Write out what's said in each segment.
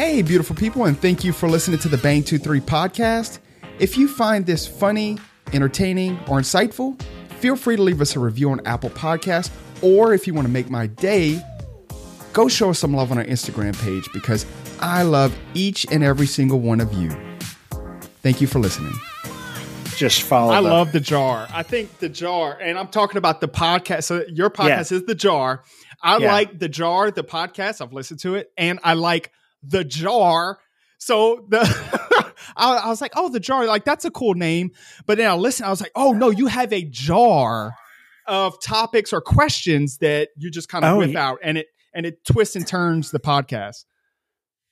Hey, beautiful people, and thank you for listening to the Bang 23 podcast. If you find this funny, entertaining, or insightful, feel free to leave us a review on Apple Podcasts, or if you want to make my day, go show us some love on our Instagram page because I love each and every single one of you. Thank you for listening. Just follow. I the- love the jar. I think the jar, and I'm talking about the podcast. So your podcast is the jar. I Yeah. like the jar, the podcast. I've listened to it, and I like the jar. So the I, I was like, oh, the jar, like that's a cool name. But then I listened, I was like, oh no, you have a jar of topics or questions that you just kind of Oh, whip yeah. out, and it and it twists and turns the podcast.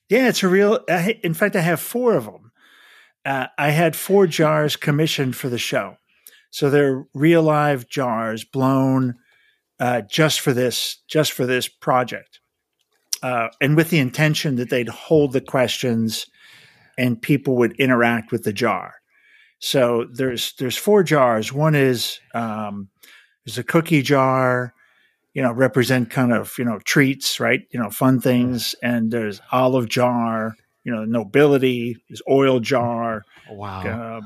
Yeah, it's a real. I, in fact, I have four of them. Uh, I had four jars commissioned for the show, so they're real live jars blown uh, just for this, just for this project, uh, and with the intention that they'd hold the questions and people would interact with the jar. So there's there's four jars. One is um, there's a cookie jar, you know, represent kind of you know treats, right? You know, fun things. And there's olive jar, you know, nobility. There's oil jar, Wow. uh,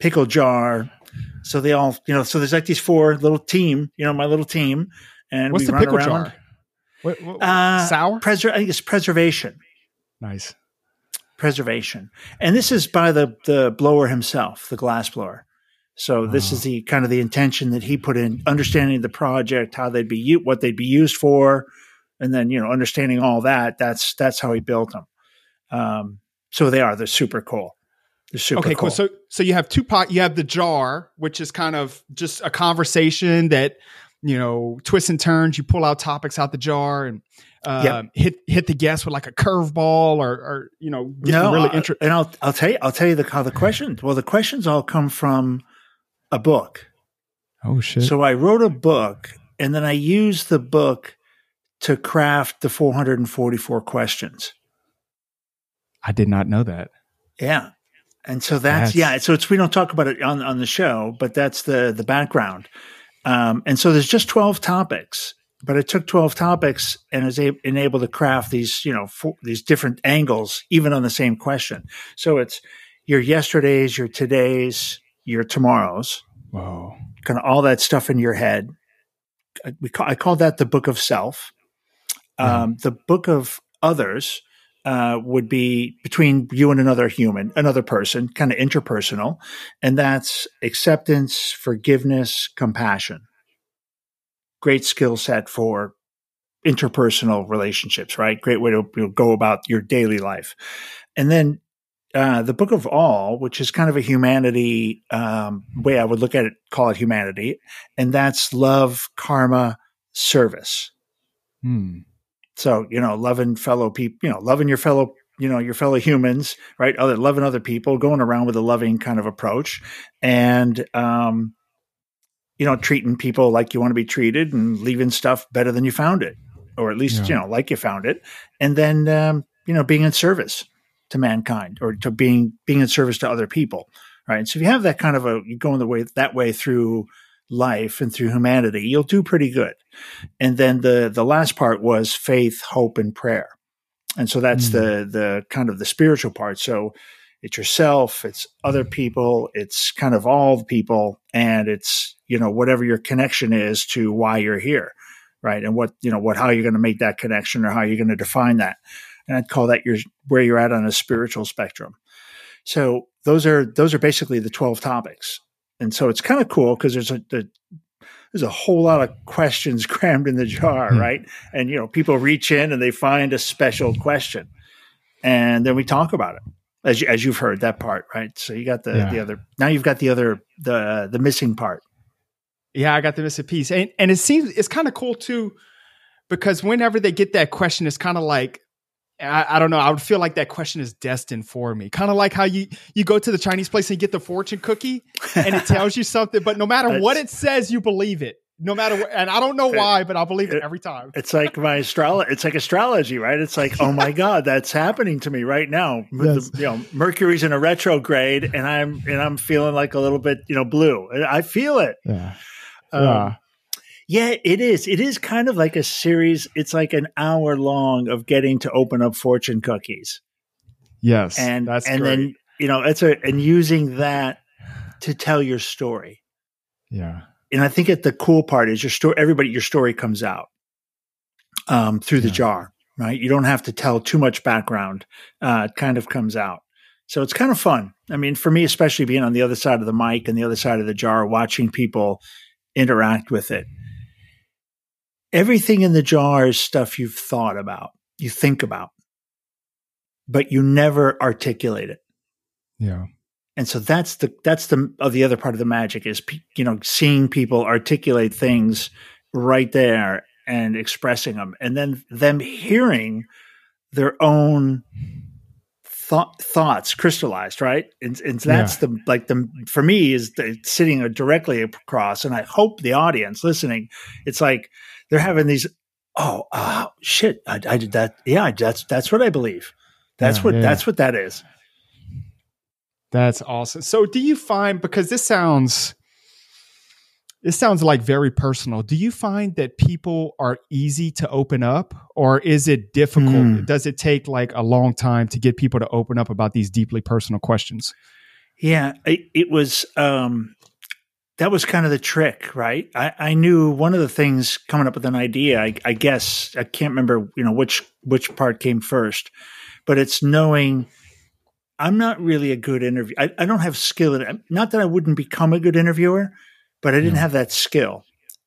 pickle jar. So they all, you know, so there's like these four little team, you know, my little team, and What's we the run pickle around. jar? What, what- Uh, sour? Preser- I think it's preservation. nice. preservation. And this is by the the blower himself, the glass blower. So this is the kind of the intention that he put in understanding the project, how they'd be u- what they'd be used for, and then you know understanding all that. That's that's how he built them. Um, so they are they're super cool. They're super okay, cool. So so you have two pot. You have the jar, which is kind of just a conversation that you know twists and turns. You pull out topics out the jar and uh, Yep. hit hit the guest with like a curveball or or you know no, really uh, interesting. and I'll I'll tell you I'll tell you the how the questions. Well, the questions all come from a book. Oh shit! So I wrote a book and then I used the book to craft the 444 questions. I did not know that. Yeah. And so that's, That's- yeah. So it's we don't talk about it on on the show, but that's the the background. Um, and so there's just 12 topics, but it took 12 topics and is a- able to craft these, you know, four, these different angles even on the same question. So it's your yesterdays, your todays, your tomorrows, Whoa. kind of all that stuff in your head. I, we call, I call that the book of self. Um, The book of others uh, would be between you and another human, another person, kind of interpersonal, and that's acceptance, forgiveness, compassion. Great skill set for interpersonal relationships, right? Great way to you know, go about your daily life. And then uh, the book of all, which is kind of a humanity um, way I would look at it, call it humanity, and that's love, karma, service. Hmm. So you know, loving fellow people, you know, loving your fellow, you know, your fellow humans, right? Other loving other people, going around with a loving kind of approach, and um, you know, treating people like you want to be treated, and leaving stuff better than you found it, or at least Yeah. you know, like you found it, and then um, you know, being in service to mankind or to being being in service to other people, right? So if you have that kind of a you go in the way that way through life and through humanity, you'll do pretty good. And then the the last part was faith, hope, and prayer. And so that's Mm. the the kind of the spiritual part. So it's yourself, it's other people, it's kind of all the people, and it's you know whatever your connection is to why you're here, right? And what you know what how you're going to make that connection or how you're going to define that. And I'd call that your where you're at on a spiritual spectrum. So those are those are basically the twelve topics, and so it's kind of cool because there's a the, there's a whole lot of questions crammed in the jar, Hmm. right? And you know, people reach in and they find a special question, and then we talk about it. As you, as you've heard that part, right? So you got the Yeah. the other. Now you've got the other the the missing part. Yeah, I got the missing piece, and and it seems it's kind of cool too, because whenever they get that question, it's kind of like. I, I don't know. I would feel like that question is destined for me. Kind of like how you you go to the Chinese place and you get the fortune cookie, and it tells you something, but no matter what it says, you believe it. No matter what, and I don't know why, but I believe it every time. It's like my astrology. It's like astrology, right? It's like, oh my god, that's happening to me right now. Yes. The- you know, Mercury's in a retrograde, and I'm and I'm feeling like a little bit, you know, blue. I feel it. Yeah. Um, yeah, it is. It is kind of like a series. It's like an hour long of getting to open up fortune cookies. Yes, and that's and great. then you know it's a and using that to tell your story. yeah, And I think it, the cool part is your story. Everybody, your story comes out um, through the Yeah. jar, right? You don't have to tell too much background. Uh, it kind of comes out. So it's kind of fun. I mean, for me, especially being on the other side of the mic and the other side of the jar, watching people interact with it. Everything in the jar is stuff you've thought about, you think about, but you never articulate it. yeah, And so that's the that's the of the other part of the magic is pe- you know seeing people articulate things right there and expressing them, and then them hearing their own thought thoughts crystallized, right? And, and that's the like the for me is the, sitting directly across, and I hope the audience listening, it's like they're having these. Oh, uh, shit! I, I did that. Yeah, that's that's what I believe. That's Yeah, what yeah. that's what that is. that's awesome. So, do you find because this sounds this sounds like very personal. Do you find that people are easy to open up, or is it difficult? Hmm. Does it take like a long time to get people to open up about these deeply personal questions? Yeah, it, it was. Um, that was kind of the trick, right? I, I knew one of the things coming up with an idea. I, I guess I can't remember, you know, which which part came first, but it's knowing I'm not really a good interview. I, I don't have skill in it. Not that I wouldn't become a good interviewer, but I didn't Yeah. have that skill,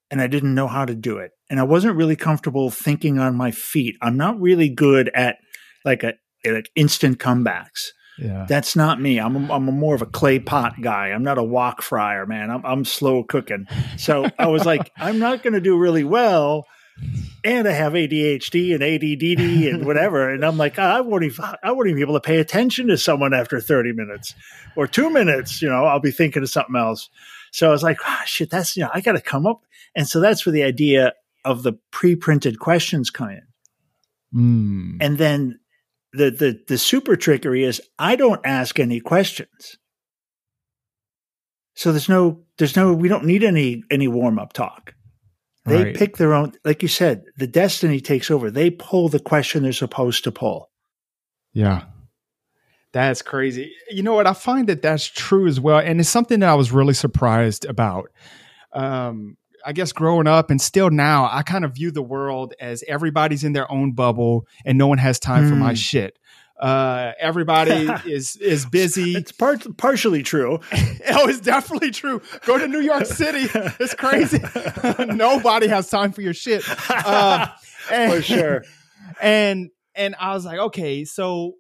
and I didn't know how to do it, and I wasn't really comfortable thinking on my feet. I'm not really good at like a like instant comebacks. Yeah, That's not me. I'm a, I'm a more of a clay pot guy. I'm not a wok fryer, man. I'm I'm slow cooking. So I was like, I'm not going to do really well, and I have ADHD and ADDD and whatever. And I'm like, I won't even I won't even be able to pay attention to someone after 30 minutes or two minutes. You know, I'll be thinking of something else. So I was like, ah, shit. That's you know, I got to come up. And so that's where the idea of the pre-printed questions come in. Mm. And then the the the super trickery is I don't ask any questions. So there's no there's no we don't need any any warm up talk. They Right. pick their own like you said, the destiny takes over. They pull the question they're supposed to pull. Yeah. That's crazy. You know what? I find that that's true as well. And it's something that I was really surprised about. Um, I guess growing up and still now, I kind of view the world as everybody's in their own bubble and no one has time for my Hmm. shit. Uh, everybody is is busy. It's part partially true. oh, it's definitely true. Go to New York City. It's crazy. Nobody has time for your shit. Um, and- For sure. and and I was like, okay, so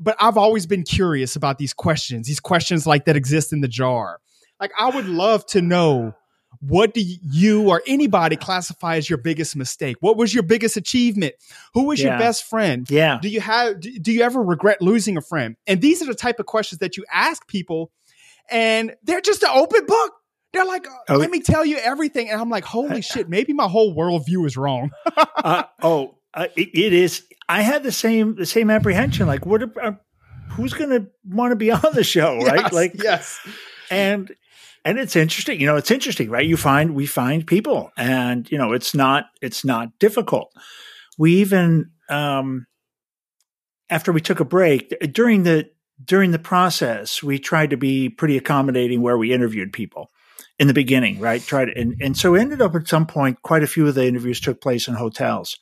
but I've always been curious about these questions, these questions like that exist in the jar. Like I would love to know what do you or anybody classify as your biggest mistake? What was your biggest achievement? Who was your best friend? Yeah. Do you have do, do you ever regret losing a friend? And these are the type of questions that you ask people and they're just an open book. They're like, Oh, let me tell you everything. And I'm like, holy shit, maybe my whole worldview is wrong. uh, oh, uh, it, it is. I had the same the same apprehension. Like, what? Uh, who's going to want to be on the show? Right? Yes, Like, yes. and and it's interesting. You know, it's interesting, right? You find we find people, and you know, it's not it's not difficult. We even um, after we took a break during the during the process, we tried to be pretty accommodating where we interviewed people in the beginning, right? Tried and and so ended up at some point. Quite a few of the interviews took place in hotels.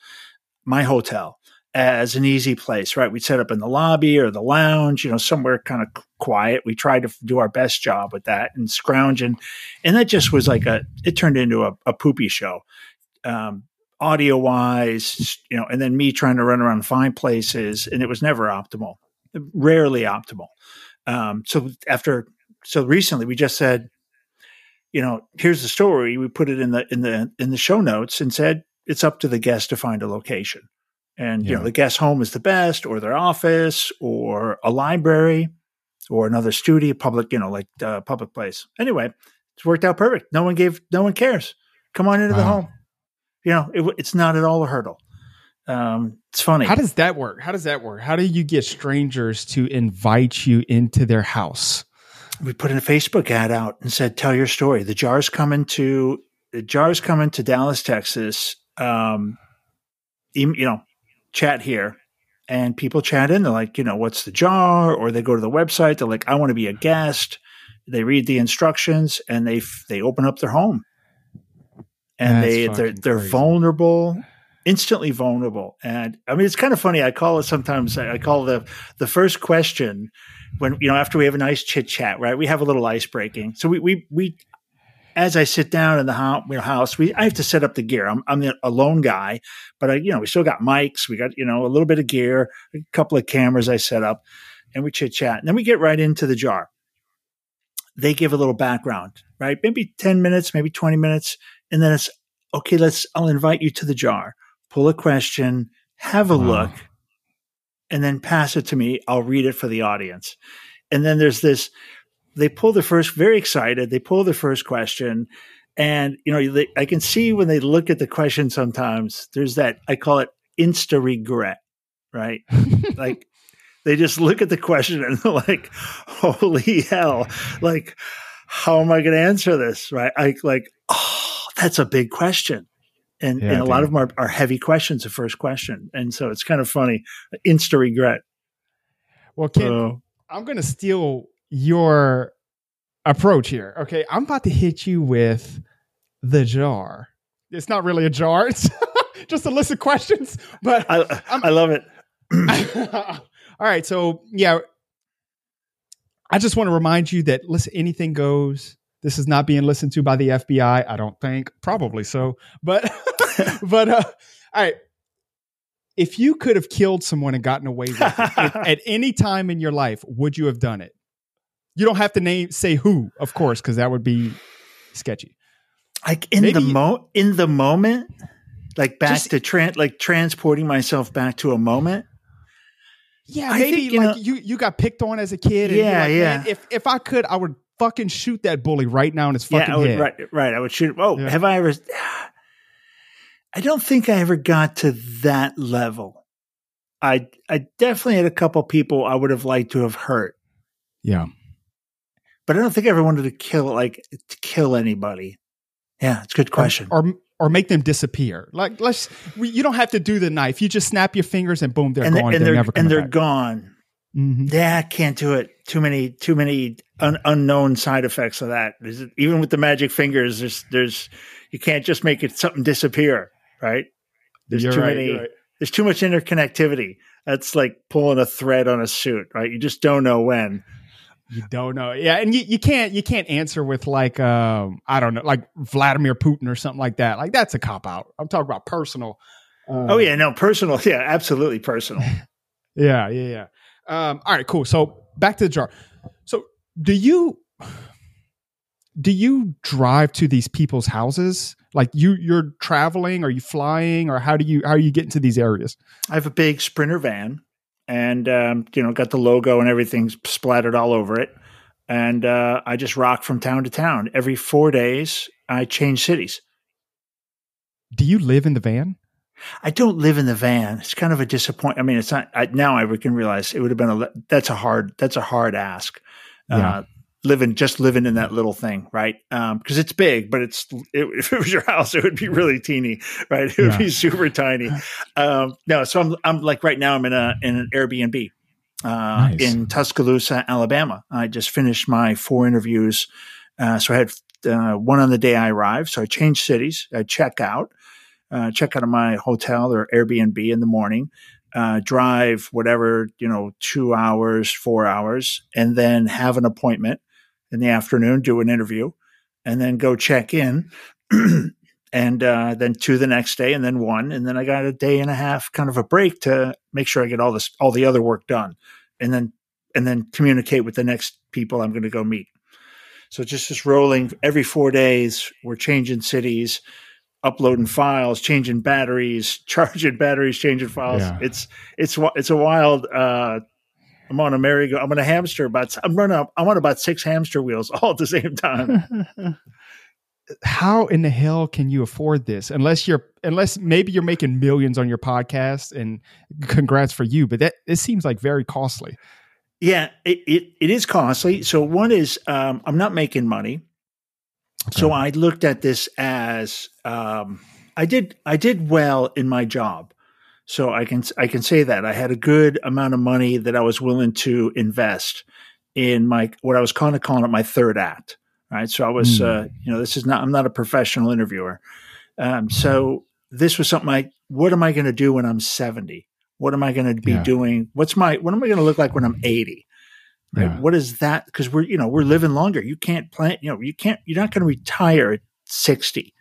My hotel as an easy place, right? We'd set up in the lobby or the lounge, you know, somewhere kind of quiet. We tried to do our best job with that and scrounging. And that just was like a, it turned into a, a poopy show. Um, audio wise, you know, and then me trying to run around and find places, and it was never optimal, rarely optimal. Um, so after, so recently we just said, you know, here's the story. We put it in the in the in the show notes and said it's up to the guest to find a location. And you know, the guest home is the best, or their office, or a library, or another studio, public, you know, like uh, public place. Anyway, it's worked out perfect. No one gave, no one cares. Come on into the home. You know, it, it's not at all a hurdle. Um, it's funny. How does that work? How does that work? How do you get strangers to invite you into their house? we put in a Facebook ad out and said, "Tell your story." The jars coming to the jars coming to Dallas, Texas. Um, you know, chat here, and people chat in. They're like, you know, what's the jar? Or they go to the website. They're like, I want to be a guest. They read the instructions and they they open up their home, and That's they they're they're crazy. vulnerable, instantly vulnerable. And I mean, it's kind of funny. I call it sometimes. I I call the the first question when you know after we have a nice chit chat, right? We have a little ice breaking. So we we we as I sit down in the house, house we I have to set up the gear. I'm I'm the alone guy, but I you know we still got mics. We got you know a little bit of gear, a couple of cameras I set up, and we chit chat. And then we get right into the jar. They give a little background, right? Maybe ten minutes, maybe twenty minutes, and then it's okay. Let's I'll invite you to the jar. Pull a question, have a Wow. look, and then pass it to me. I'll read it for the audience. And then there's this they pull the first very excited they pull the first question and you know they, i can see when they look at the question sometimes there's that i call it insta regret right? Like they just look at the question and they're like holy hell like how am i going to answer this? Right? I like oh that's a big question. And, Yeah, and a lot of them are, are heavy questions the first question. And so it's kind of funny insta regret. Well, Ken, Uh, I'm going to steal your approach here. Okay. I'm about to hit you with the jar. It's not really a jar, it's just a list of questions. But I, I love it all right. So, yeah, I just want to remind you that listen, anything goes. This is not being listened to by the FBI. I don't think. Probably so. But, but, uh, all right. If you could have killed someone and gotten away with it at, at any time in your life, would you have done it? You don't have to name say who, of course, because that would be sketchy. like in Maybe- the mo in the moment like back Just- to tran like transporting myself back to a moment Yeah, I maybe think, you like know- you you got picked on as a kid. And Yeah, like, yeah. If if I could, I would fucking shoot that bully right now in his fucking yeah I would, head. right right i would shoot oh Yeah. have i ever i don't think i ever got to that level i i definitely had a couple people i would have liked to have hurt Yeah, but i don't think i ever wanted to kill like to kill anybody yeah it's a good question Or, or or make them disappear. Like let's we, you don't have to do the knife. You just snap your fingers and boom, they're and, gone. and they're, they're never and they're back. gone Mhm. Yeah, can't do it. Too many, too many un- unknown side effects of that. There's, even with the magic fingers, there's, there's, you can't just make it something disappear, right? There's You're too right, many. right. There's too much interconnectivity. That's like pulling a thread on a suit, right? You just don't know when. You don't know. Yeah, and you, you can't you can't answer with like um I don't know like Vladimir Putin or something like that. Like that's a cop out. I'm talking about personal. Uh, oh yeah, no, personal. Yeah, absolutely personal. Yeah, yeah, yeah. Um, all right, cool. So back to the jar. So do you do you drive to these people's houses? Like you you're traveling, are you flying, or how do you how are you getting to these areas? I have a big Sprinter van, and um, you know, got the logo and everything splattered all over it. And uh, I just rock from town to town. Every four days, I change cities. Do you live in the van? I don't live in the van. It's kind of a disappointment. I mean, it's not I, now. I can realize it would have been a that's a hard that's a hard ask. Yeah. Uh, living just living in that little thing, right? Because it's big, but it's it, if it was your house, it would be really teeny, right? It would Yeah. be super tiny. Um, no, so I'm I'm like right now I'm in a in an Airbnb uh, Nice. in Tuscaloosa, Alabama. I just finished my four interviews, uh, so I had uh, one on the day I arrived. So I changed cities. I check out, uh, check out of my hotel or Airbnb in the morning. Uh, drive whatever you know, two hours, four hours, and then have an appointment in the afternoon, do an interview, and then go check in, and uh, then two the next day, and then one, and then I got a day and a half, kind of a break to make sure I get all this, all the other work done, and then and then communicate with the next people I'm going to go meet. So just just rolling every four days, we're changing cities, uploading files, changing batteries, charging batteries, changing files. Yeah. It's it's it's a wild. Uh, I'm on a merry go. I'm on a hamster, but I'm running. Up, I'm on about six hamster wheels all at the same time. How in the hell can you afford this? Unless you're unless maybe you're making millions on your podcast and congrats for you, but that it seems like very costly. yeah, it, it it is costly. So one is um, I'm not making money. So I looked at this as um, I did I did well in my job. So I can I can say that I had a good amount of money that I was willing to invest in my what I was kind of calling it my third act. Right. So I was, mm. uh, you know, this is not I'm not a professional interviewer. Um, so this was something like, what am I going to do when I'm 70? What am I going to be yeah. doing? What's my what am I going to look like when I'm 80? Right? Yeah. What is that? Because we're you know we're living longer. You can't plan. You know you can't. You're not going to retire at 60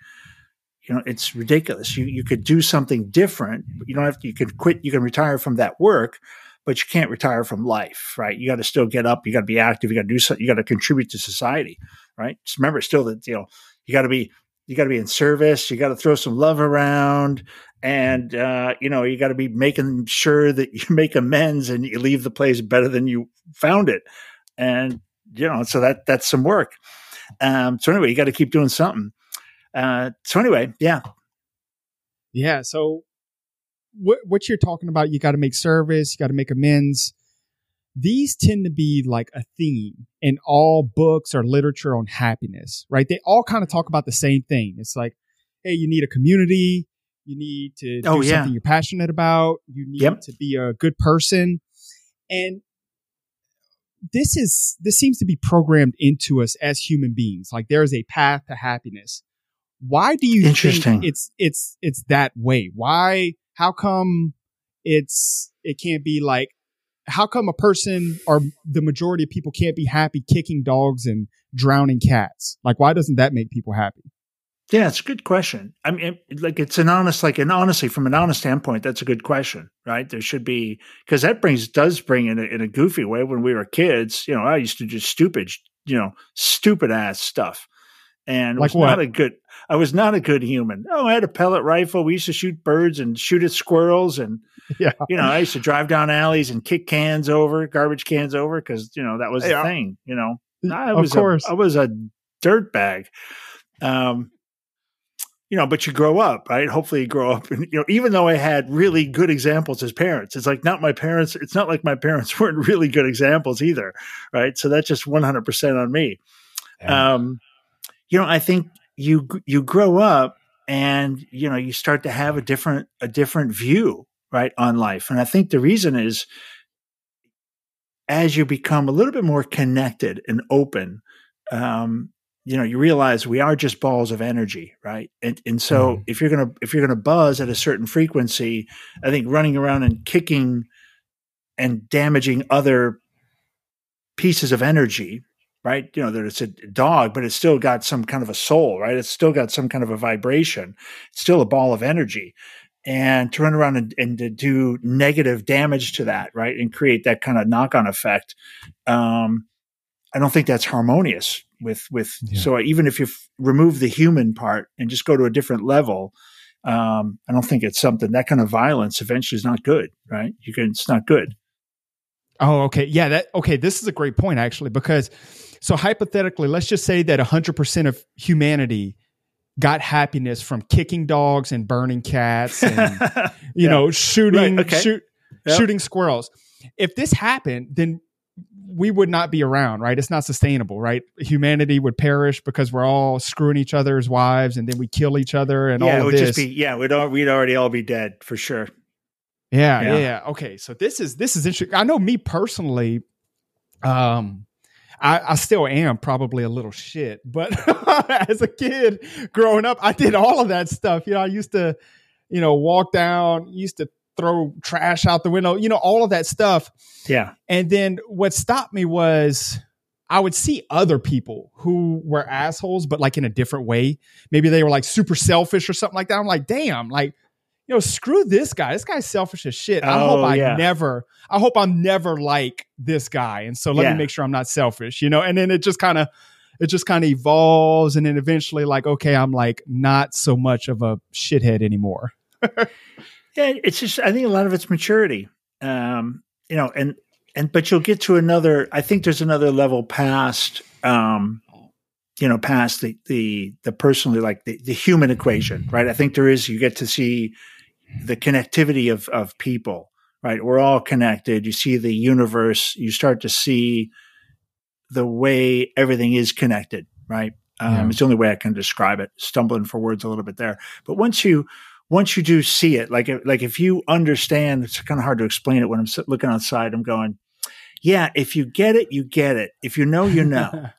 you know it's ridiculous. You you could do something different you don't have to you can quit you can retire from that work but you can't retire from life right? You got to still get up you got to be active you got to do something you got to contribute to society right? Just remember still that you know you got to be you got to be in service you got to throw some love around and uh, you know you got to be making sure that you make amends and you leave the place better than you found it. And you know so that that's some work. Um, so anyway you got to keep doing something uh, so anyway, yeah, yeah. So what what you're talking about, you got to make service, you got to make amends. These tend to be like a theme in all books or literature on happiness, right? They all kind of talk about the same thing. It's like, hey, you need a community, you need to do oh, yeah. something you're passionate about, you need yep. to be a good person, and this is this seems to be programmed into us as human beings. Like there is a path to happiness. Why do you think it's it's it's that way? Why? How come it's it can't be like? How come a person or the majority of people can't be happy kicking dogs and drowning cats? Like, why doesn't that make people happy? Yeah, it's a good question. I mean, like it's an honest, like, and honestly, from an honest standpoint, that's a good question, right? There should be because that brings does bring in a, in a goofy way. When we were kids, you know, I used to do stupid, you know, stupid ass stuff, and like was what? not a good. I was not a good human. Oh, I had a pellet rifle. We used to shoot birds and shoot at squirrels, and yeah, you know, I used to drive down alleys and kick cans over, garbage cans over, because you know that was yeah. the thing. You know, I was of course. A, I was a dirt bag. Um, you know, but you grow up, right? Hopefully, you grow up, and you know, even though I had really good examples as parents, it's like not my parents. It's not like my parents weren't really good examples either, right? So that's just one hundred percent on me. Yeah. Um, you know, I think you you grow up and you know you start to have a different a different view right on life, and I think the reason is as you become a little bit more connected and open. Um, you know, you realize we are just balls of energy, right? And and so mm. if you're gonna if you're gonna buzz at a certain frequency, I think running around and kicking and damaging other pieces of energy right? You know, that it's a dog, but it's still got some kind of a soul, right? It's still got some kind of a vibration. It's still a ball of energy. And to run around and, and to do negative damage to that, right? And create that kind of knock on effect. Um, I don't think that's harmonious with, with, yeah. so even if you remove the human part and just go to a different level, um, I don't think it's something that kind of violence eventually is not good, right? You can, it's not good. Oh, okay. Yeah. That, okay. This is a great point actually, because so hypothetically, let's just say that 100% of humanity got happiness from kicking dogs and burning cats and you yeah. know shooting right. okay. shoot, yep. shooting squirrels. If this happened, then we would not be around, right? It's not sustainable, right? Humanity would perish because we're all screwing each other's wives and then we kill each other and yeah, all it would this. Just be, yeah, we'd all, we'd already all be dead for sure. Yeah, yeah, yeah. Okay, so this is this is interesting. I know me personally. Um, I, I still am probably a little shit, but as a kid growing up, I did all of that stuff. You know, I used to, you know, walk down, used to throw trash out the window, you know, all of that stuff. Yeah. And then what stopped me was I would see other people who were assholes, but like in a different way. Maybe they were like super selfish or something like that. I'm like, damn, like you know, screw this guy. This guy's selfish as shit. I hope oh, I yeah. never, I hope I'm never like this guy. And so let yeah. me make sure I'm not selfish, you know? And then it just kind of, it just kind of evolves. And then eventually, like, okay, I'm like not so much of a shithead anymore. yeah. It's just, I think a lot of it's maturity. Um, you know, and, and, but you'll get to another, I think there's another level past, um, you know, past the, the, the personally, like the, the human equation, right? I think there is, you get to see, the connectivity of of people right we're all connected you see the universe you start to see the way everything is connected right um, yeah. it's the only way i can describe it stumbling for words a little bit there but once you once you do see it, like like if you understand, it's kind of hard to explain it when I'm looking outside. I'm going, yeah, if you get it, you get it. If you know, you know.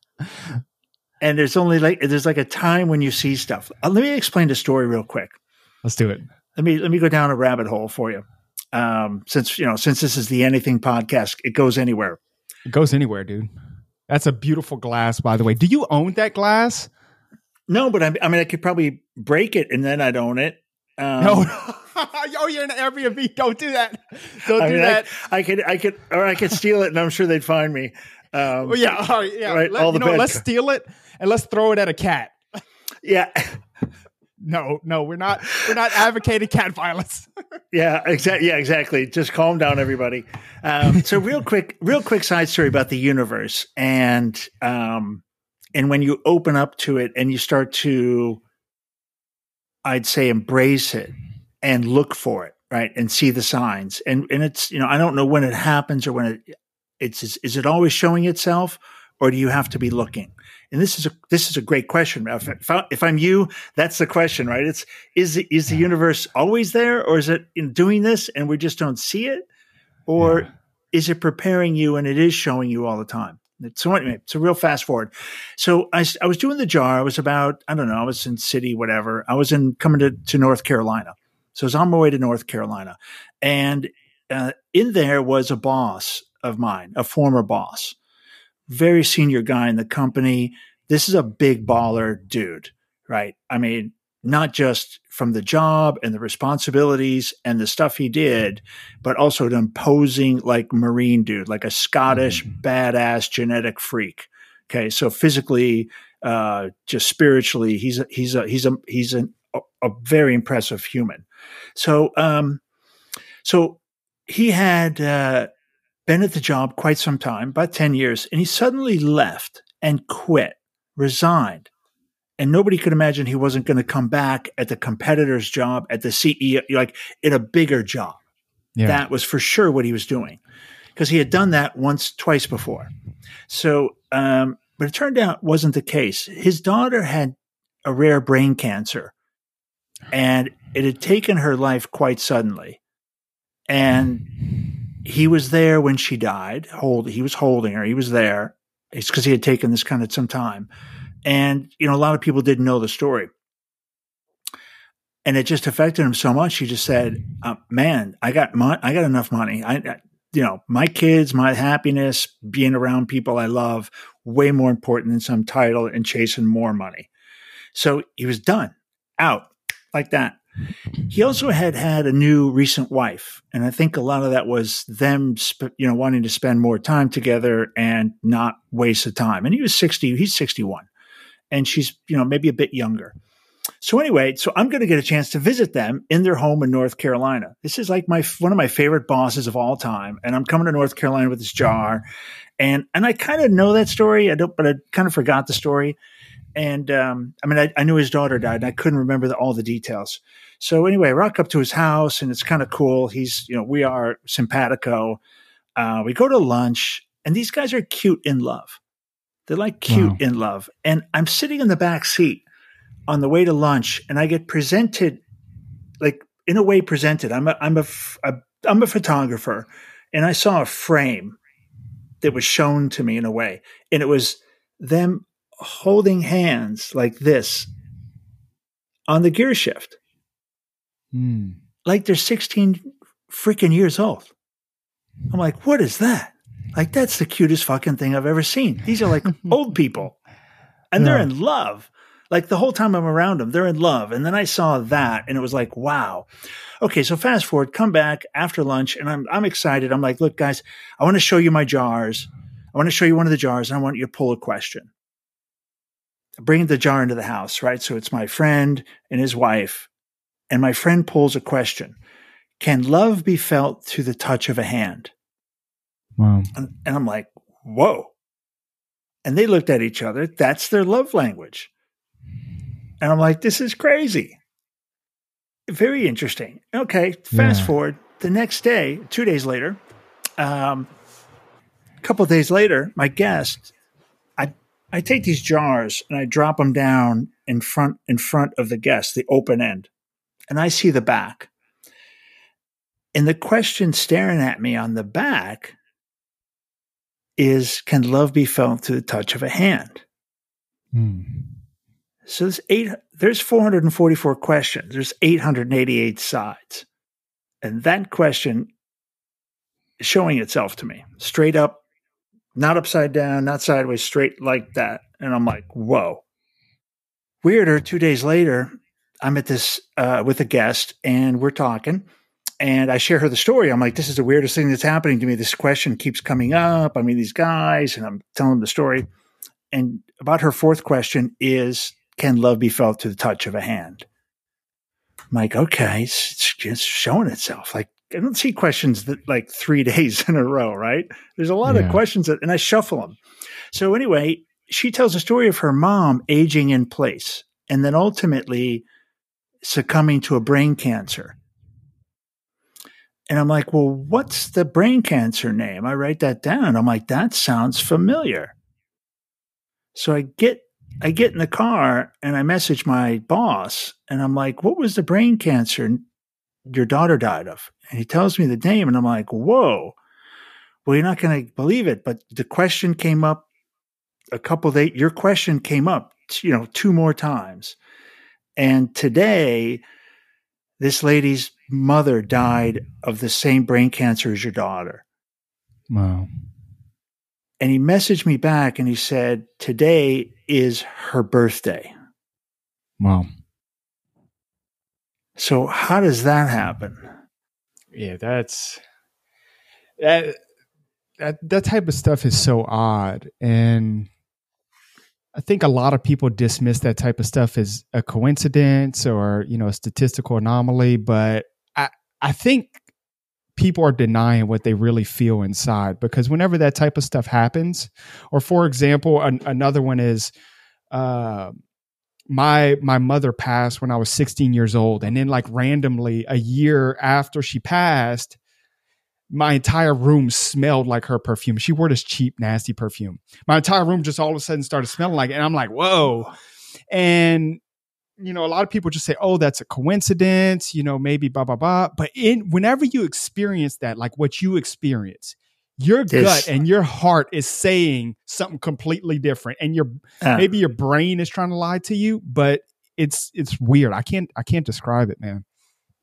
and there's only like there's like a time when you see stuff. Uh, let me explain the story real quick. Let's do it. Let me let me go down a rabbit hole for you. Um, since you know, since this is the anything podcast, it goes anywhere. It goes anywhere, dude. That's a beautiful glass, by the way. Do you own that glass? No, but I, I mean, I could probably break it and then I'd own it. Um, no. oh, you're in Airbnb. Don't do that. Don't I do mean, that. I, I, could, I could, or I could steal it, and I'm sure they'd find me. Um, well, yeah, all right, yeah. Right, Let, all the know, let's steal it and let's throw it at a cat. yeah. No, no, we're not. We're not advocating cat violence. yeah, exactly. Yeah, exactly. Just calm down, everybody. Um, so, real quick, real quick side story about the universe, and um, and when you open up to it and you start to, I'd say, embrace it and look for it, right, and see the signs, and and it's you know I don't know when it happens or when it it's is, is it always showing itself or do you have to be looking? And this is a this is a great question. If, if, I, if I'm you, that's the question, right? It's is is the universe always there, or is it in doing this and we just don't see it, or yeah. is it preparing you and it is showing you all the time? So anyway, it's a real fast forward. So I, I was doing the jar. I was about I don't know. I was in city, whatever. I was in coming to, to North Carolina. So I was on my way to North Carolina, and uh, in there was a boss of mine, a former boss very senior guy in the company. This is a big baller dude, right? I mean, not just from the job and the responsibilities and the stuff he did, but also an imposing, like Marine dude, like a Scottish mm-hmm. badass genetic freak. Okay, so physically, uh, just spiritually, he's a, he's a he's a he's an, a, a very impressive human. So, um, so he had uh, been at the job quite some time, about 10 years, and he suddenly left and quit, resigned. And nobody could imagine he wasn't going to come back at the competitor's job, at the CEO, like in a bigger job. Yeah. That was for sure what he was doing because he had done that once, twice before. So, um, but it turned out wasn't the case. His daughter had a rare brain cancer and it had taken her life quite suddenly. And he was there when she died. Hold, he was holding her. He was there. It's because he had taken this kind of some time, and you know a lot of people didn't know the story, and it just affected him so much. He just said, uh, "Man, I got mon- I got enough money. I, I, you know, my kids, my happiness, being around people I love, way more important than some title and chasing more money." So he was done, out like that. He also had had a new recent wife, and I think a lot of that was them, sp- you know, wanting to spend more time together and not waste the time. And he was sixty; he's sixty-one, and she's, you know, maybe a bit younger. So anyway, so I'm going to get a chance to visit them in their home in North Carolina. This is like my one of my favorite bosses of all time, and I'm coming to North Carolina with this jar, and and I kind of know that story. I don't, but I kind of forgot the story. And um, I mean, I, I, knew his daughter died, and I couldn't remember the, all the details. So anyway, I rock up to his house and it's kind of cool. He's, you know, we are simpatico. Uh, we go to lunch and these guys are cute in love. They're like cute wow. in love. And I'm sitting in the back seat on the way to lunch and I get presented, like in a way presented. I'm a, I'm a, a I'm a photographer and I saw a frame that was shown to me in a way. And it was them holding hands like this on the gear shift. Mm. Like they're 16 freaking years old. I'm like, what is that? Like, that's the cutest fucking thing I've ever seen. These are like old people and yeah. they're in love. Like the whole time I'm around them, they're in love. And then I saw that and it was like, wow. Okay. So fast forward, come back after lunch and I'm, I'm excited. I'm like, look, guys, I want to show you my jars. I want to show you one of the jars and I want you to pull a question. Bring the jar into the house, right? So it's my friend and his wife and my friend pulls a question Can love be felt through the touch of a hand? Wow. And, and I'm like, Whoa. And they looked at each other. That's their love language. And I'm like, This is crazy. Very interesting. Okay. Fast yeah. forward the next day, two days later, um, a couple of days later, my guest, I I take these jars and I drop them down in front in front of the guest, the open end and I see the back. And the question staring at me on the back is Can love be felt through the touch of a hand? Hmm. So there's eight there's 444 questions. There's 888 sides. And that question is showing itself to me straight up, not upside down, not sideways, straight like that. And I'm like, whoa. Weirder, two days later, I'm at this uh, with a guest and we're talking. And I share her the story. I'm like, this is the weirdest thing that's happening to me. This question keeps coming up. I mean, these guys, and I'm telling them the story. And about her fourth question is, can love be felt to the touch of a hand? I'm like, okay, it's, it's showing itself. Like, I don't see questions that like three days in a row, right? There's a lot Yeah. of questions that, and I shuffle them. So anyway, she tells a story of her mom aging in place and then ultimately succumbing to a brain cancer. And I'm like, well, what's the brain cancer name? I write that down. I'm like, that sounds familiar. So I get I get in the car and I message my boss and I'm like, what was the brain cancer your daughter died of? And he tells me the name and I'm like, whoa. Well, you're not going to believe it, but the question came up a couple days. Your question came up, you know, two more times. And today, this lady's mother died of the same brain cancer as your daughter. Wow. And he messaged me back and he said, Today is her birthday. Wow. So, how does that happen? Yeah, that's that that that type of stuff is so odd and I think a lot of people dismiss that type of stuff as a coincidence or, you know, a statistical anomaly, but I I think people are denying what they really feel inside because whenever that type of stuff happens, or for example, an, another one is uh my my mother passed when I was 16 years old and then like randomly a year after she passed my entire room smelled like her perfume. She wore this cheap nasty perfume. My entire room just all of a sudden started smelling like it and I'm like, "Whoa." And you know, a lot of people just say, "Oh, that's a coincidence," you know, maybe blah blah blah, but in whenever you experience that like what you experience, your gut and your heart is saying something completely different and your Uh, maybe your brain is trying to lie to you but it's it's weird i can't i can't describe it man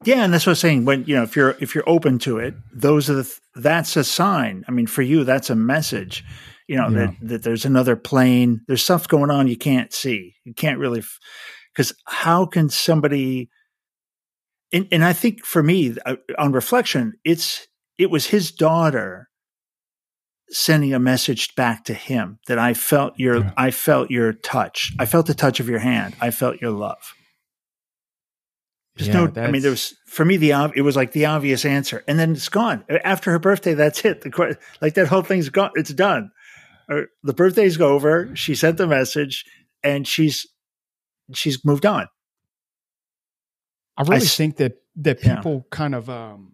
yeah, and that's what I'm saying. When you know, if you're if you're open to it, those are the th- that's a sign. I mean, for you, that's a message. You know Yeah. that that there's another plane. There's stuff going on you can't see. You can't really because how can somebody? And, and I think for me, uh, on reflection, it's it was his daughter sending a message back to him that I felt your Yeah. I felt your touch. I felt the touch of your hand. I felt your love. There's Yeah, no, I mean, there was for me the it was like the obvious answer, and then it's gone after her birthday. That's it. The like that whole thing's gone. It's done. Or the birthday's over. She sent the message, and she's she's moved on. i really s- think that that Yeah. people kind of um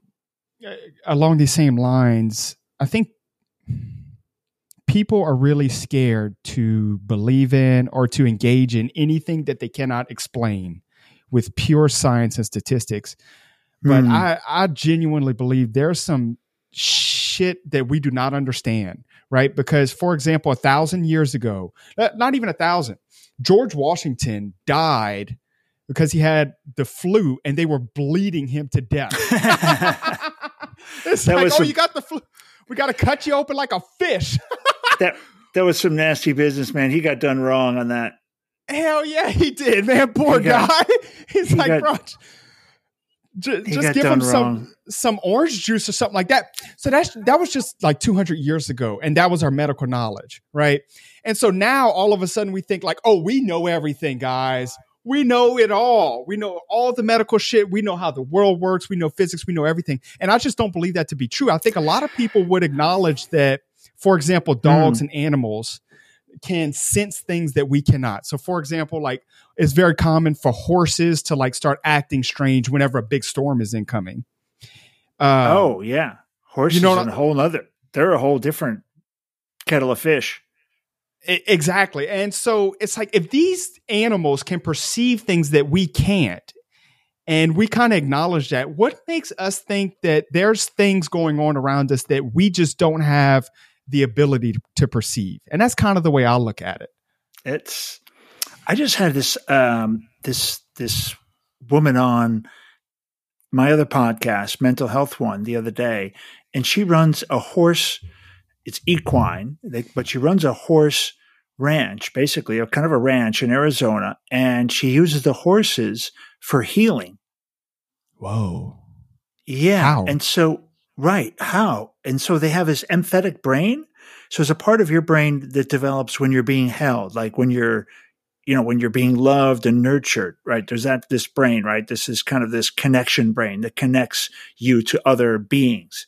uh, along these same lines i think people are really scared to believe in or to engage in anything that they cannot explain with pure science and statistics but Hmm. I, I genuinely believe there's some shit that we do not understand, right? Because, for example, a thousand years ago, uh, not even a thousand, George Washington died because he had the flu and they were bleeding him to death. it's That like, was oh, some- you got the flu. We got to cut you open like a fish. that that was some nasty business, man. He got done wrong on that. Hell yeah, he did, man. Poor He got- guy. He's he like, got- bro, ju- just give him some wrong. some orange juice or something like that. So that's that was just like 200 years ago, and that was our medical knowledge, right? And so now all of a sudden we think like, oh, we know everything, guys. We know it all. We know all the medical shit. We know how the world works. We know physics. We know everything. And I just don't believe that to be true. I think a lot of people would acknowledge that, for example, dogs hmm. and animals can sense things that we cannot. So, for example, like it's very common for horses to like start acting strange whenever a big storm is incoming. Uh, oh yeah, horses you know, a whole other. They're a whole different kettle of fish. Exactly. And so it's like if these animals can perceive things that we can't, and we kind of acknowledge that. What makes us think that there's things going on around us that we just don't have the ability to, perceive? And that's kind of the way I look at it. It's. I just had this um, this this woman on my other podcast, Mental Health One, the other day, and she runs a horse. It's equine, but she runs a horse ranch, basically, a kind of a ranch in Arizona, and she uses the horses for healing. Whoa. Yeah. How? And so, right, how? And so they have this empathetic brain. So it's a part of your brain that develops when you're being held, like when you're, you know, when you're being loved and nurtured, right? There's that, this brain, right? This is kind of this connection brain that connects you to other beings.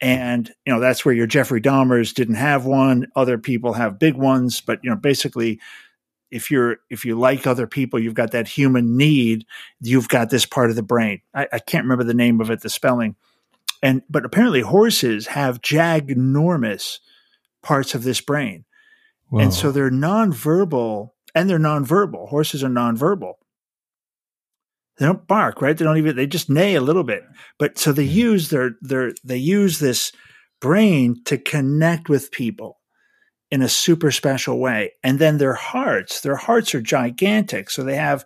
And, you know, that's where your Jeffrey Dahmers didn't have one. Other people have big ones, but, you know, basically if you're if you like other people you've got that human need you've got this part of the brain I, I, can't remember the name of it the spelling and but apparently horses have ginormous parts of this brain Whoa. and so they're nonverbal and they're nonverbal horses are nonverbal they don't bark right they don't even they just neigh a little bit but so they use their their they use this brain to connect with people in a super special way. And then their hearts, their hearts are gigantic. So they have,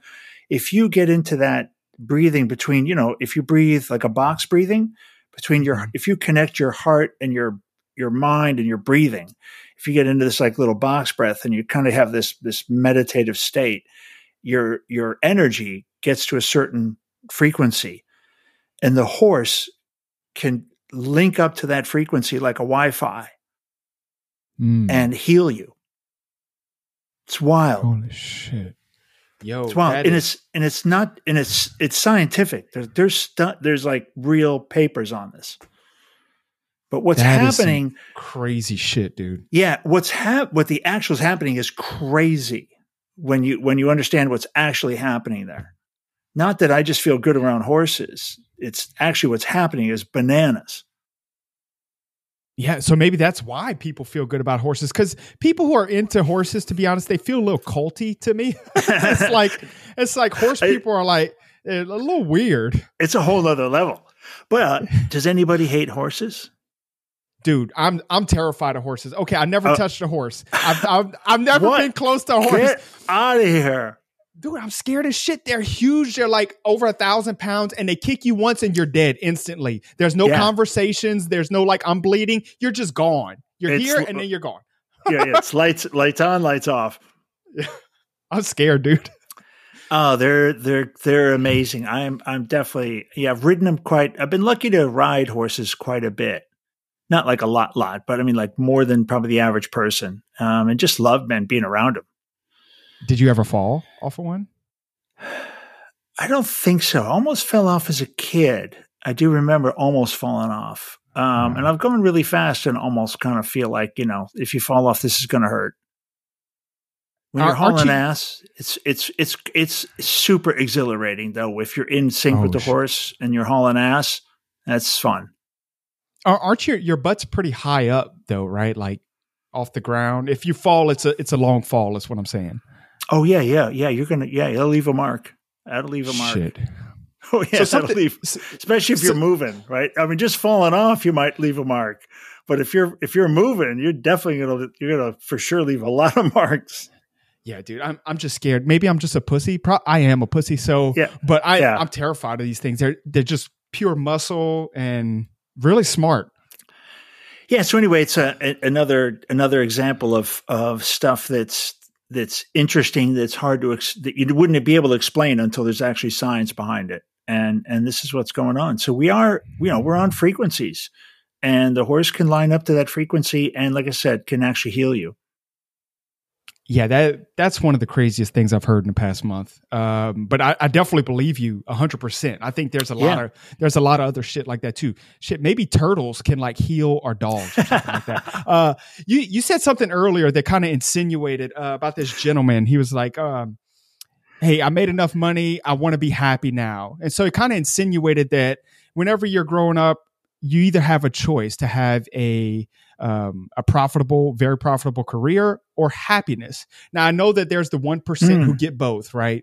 if you get into that breathing between, you know, if you breathe like a box breathing between your, if you connect your heart and your, your mind and your breathing, if you get into this like little box breath and you kind of have this, this meditative state, your, your energy gets to a certain frequency and the horse can link up to that frequency like a Wi-Fi mm. and heal you. It's wild. Holy shit. Yo, it's wild. And is- it's and it's not and it's it's scientific. There's there's stu- there's like real papers on this. But what's that happening crazy shit, dude. Yeah, what's hap- what the actual is happening is crazy when you when you understand what's actually happening there. Not that I just feel good around horses. It's actually what's happening is bananas. Yeah, so maybe that's why people feel good about horses because people who are into horses, to be honest, they feel a little culty to me. it's like it's like horse people are like eh, a little weird. It's a whole other level. But uh, does anybody hate horses? Dude, I'm I'm terrified of horses. Okay, I never uh, touched a horse. I've, I've, I've never what? been close to a horse. Get out of here dude, I'm scared as shit. They're huge. They're like over a thousand pounds and they kick you once and you're dead instantly. There's no yeah. conversations. There's no like, I'm bleeding. You're just gone. You're it's, here and then you're gone. yeah, yeah. It's lights, lights on, lights off. I'm scared, dude. Oh, they're they're they're amazing. I'm I'm definitely yeah. I've ridden them quite. I've been lucky to ride horses quite a bit. Not like a lot, lot, but I mean like more than probably the average person. Um, and just love man being around them. Did you ever fall off of one? I don't think so. I almost fell off as a kid. I do remember almost falling off. Um, And I've gone really fast and almost kind of feel like, you know, if you fall off, this is going to hurt. When you're hauling you- ass, it's it's it's it's super exhilarating though. If you're in sync oh, with the shit. horse and you're hauling ass, that's fun. Aren't your your butt's pretty high up though, right? Like off the ground. If you fall, it's a it's a long fall. Is what I'm saying. Oh yeah, yeah, yeah. You're gonna yeah, it'll leave a mark. That'll leave a mark. Shit. Oh yeah, so that'll leave, especially if so, you're moving, right? I mean, just falling off, you might leave a mark, but if you're if you're moving, you're definitely gonna you're gonna for sure leave a lot of marks. Yeah, dude, I'm I'm just scared. Maybe I'm just a pussy. Pro- I am a pussy. So yeah, but I yeah. I'm terrified of these things. They're they're just pure muscle and really smart. Yeah. So anyway, it's a, a, another another example of of stuff that's that's interesting that's hard to ex- that you wouldn't be able to explain until there's actually science behind it. And and this is what's going on. So we are you know we're on frequencies and the horse can line up to that frequency and like i said can actually heal you yeah, that that's one of the craziest things I've heard in the past month. Um, but I, I, definitely believe you hundred percent. I think there's a lot yeah. of there's a lot of other shit like that too. Shit, maybe turtles can like heal our dogs or something like that. Uh, you you said something earlier that kind of insinuated uh, about this gentleman. He was like, um, "Hey, I made enough money. I want to be happy now," and so it kind of insinuated that whenever you're growing up, you either have a choice to have a um, a profitable, very profitable career, or happiness. Now I know that there's the one mm. who get both, right?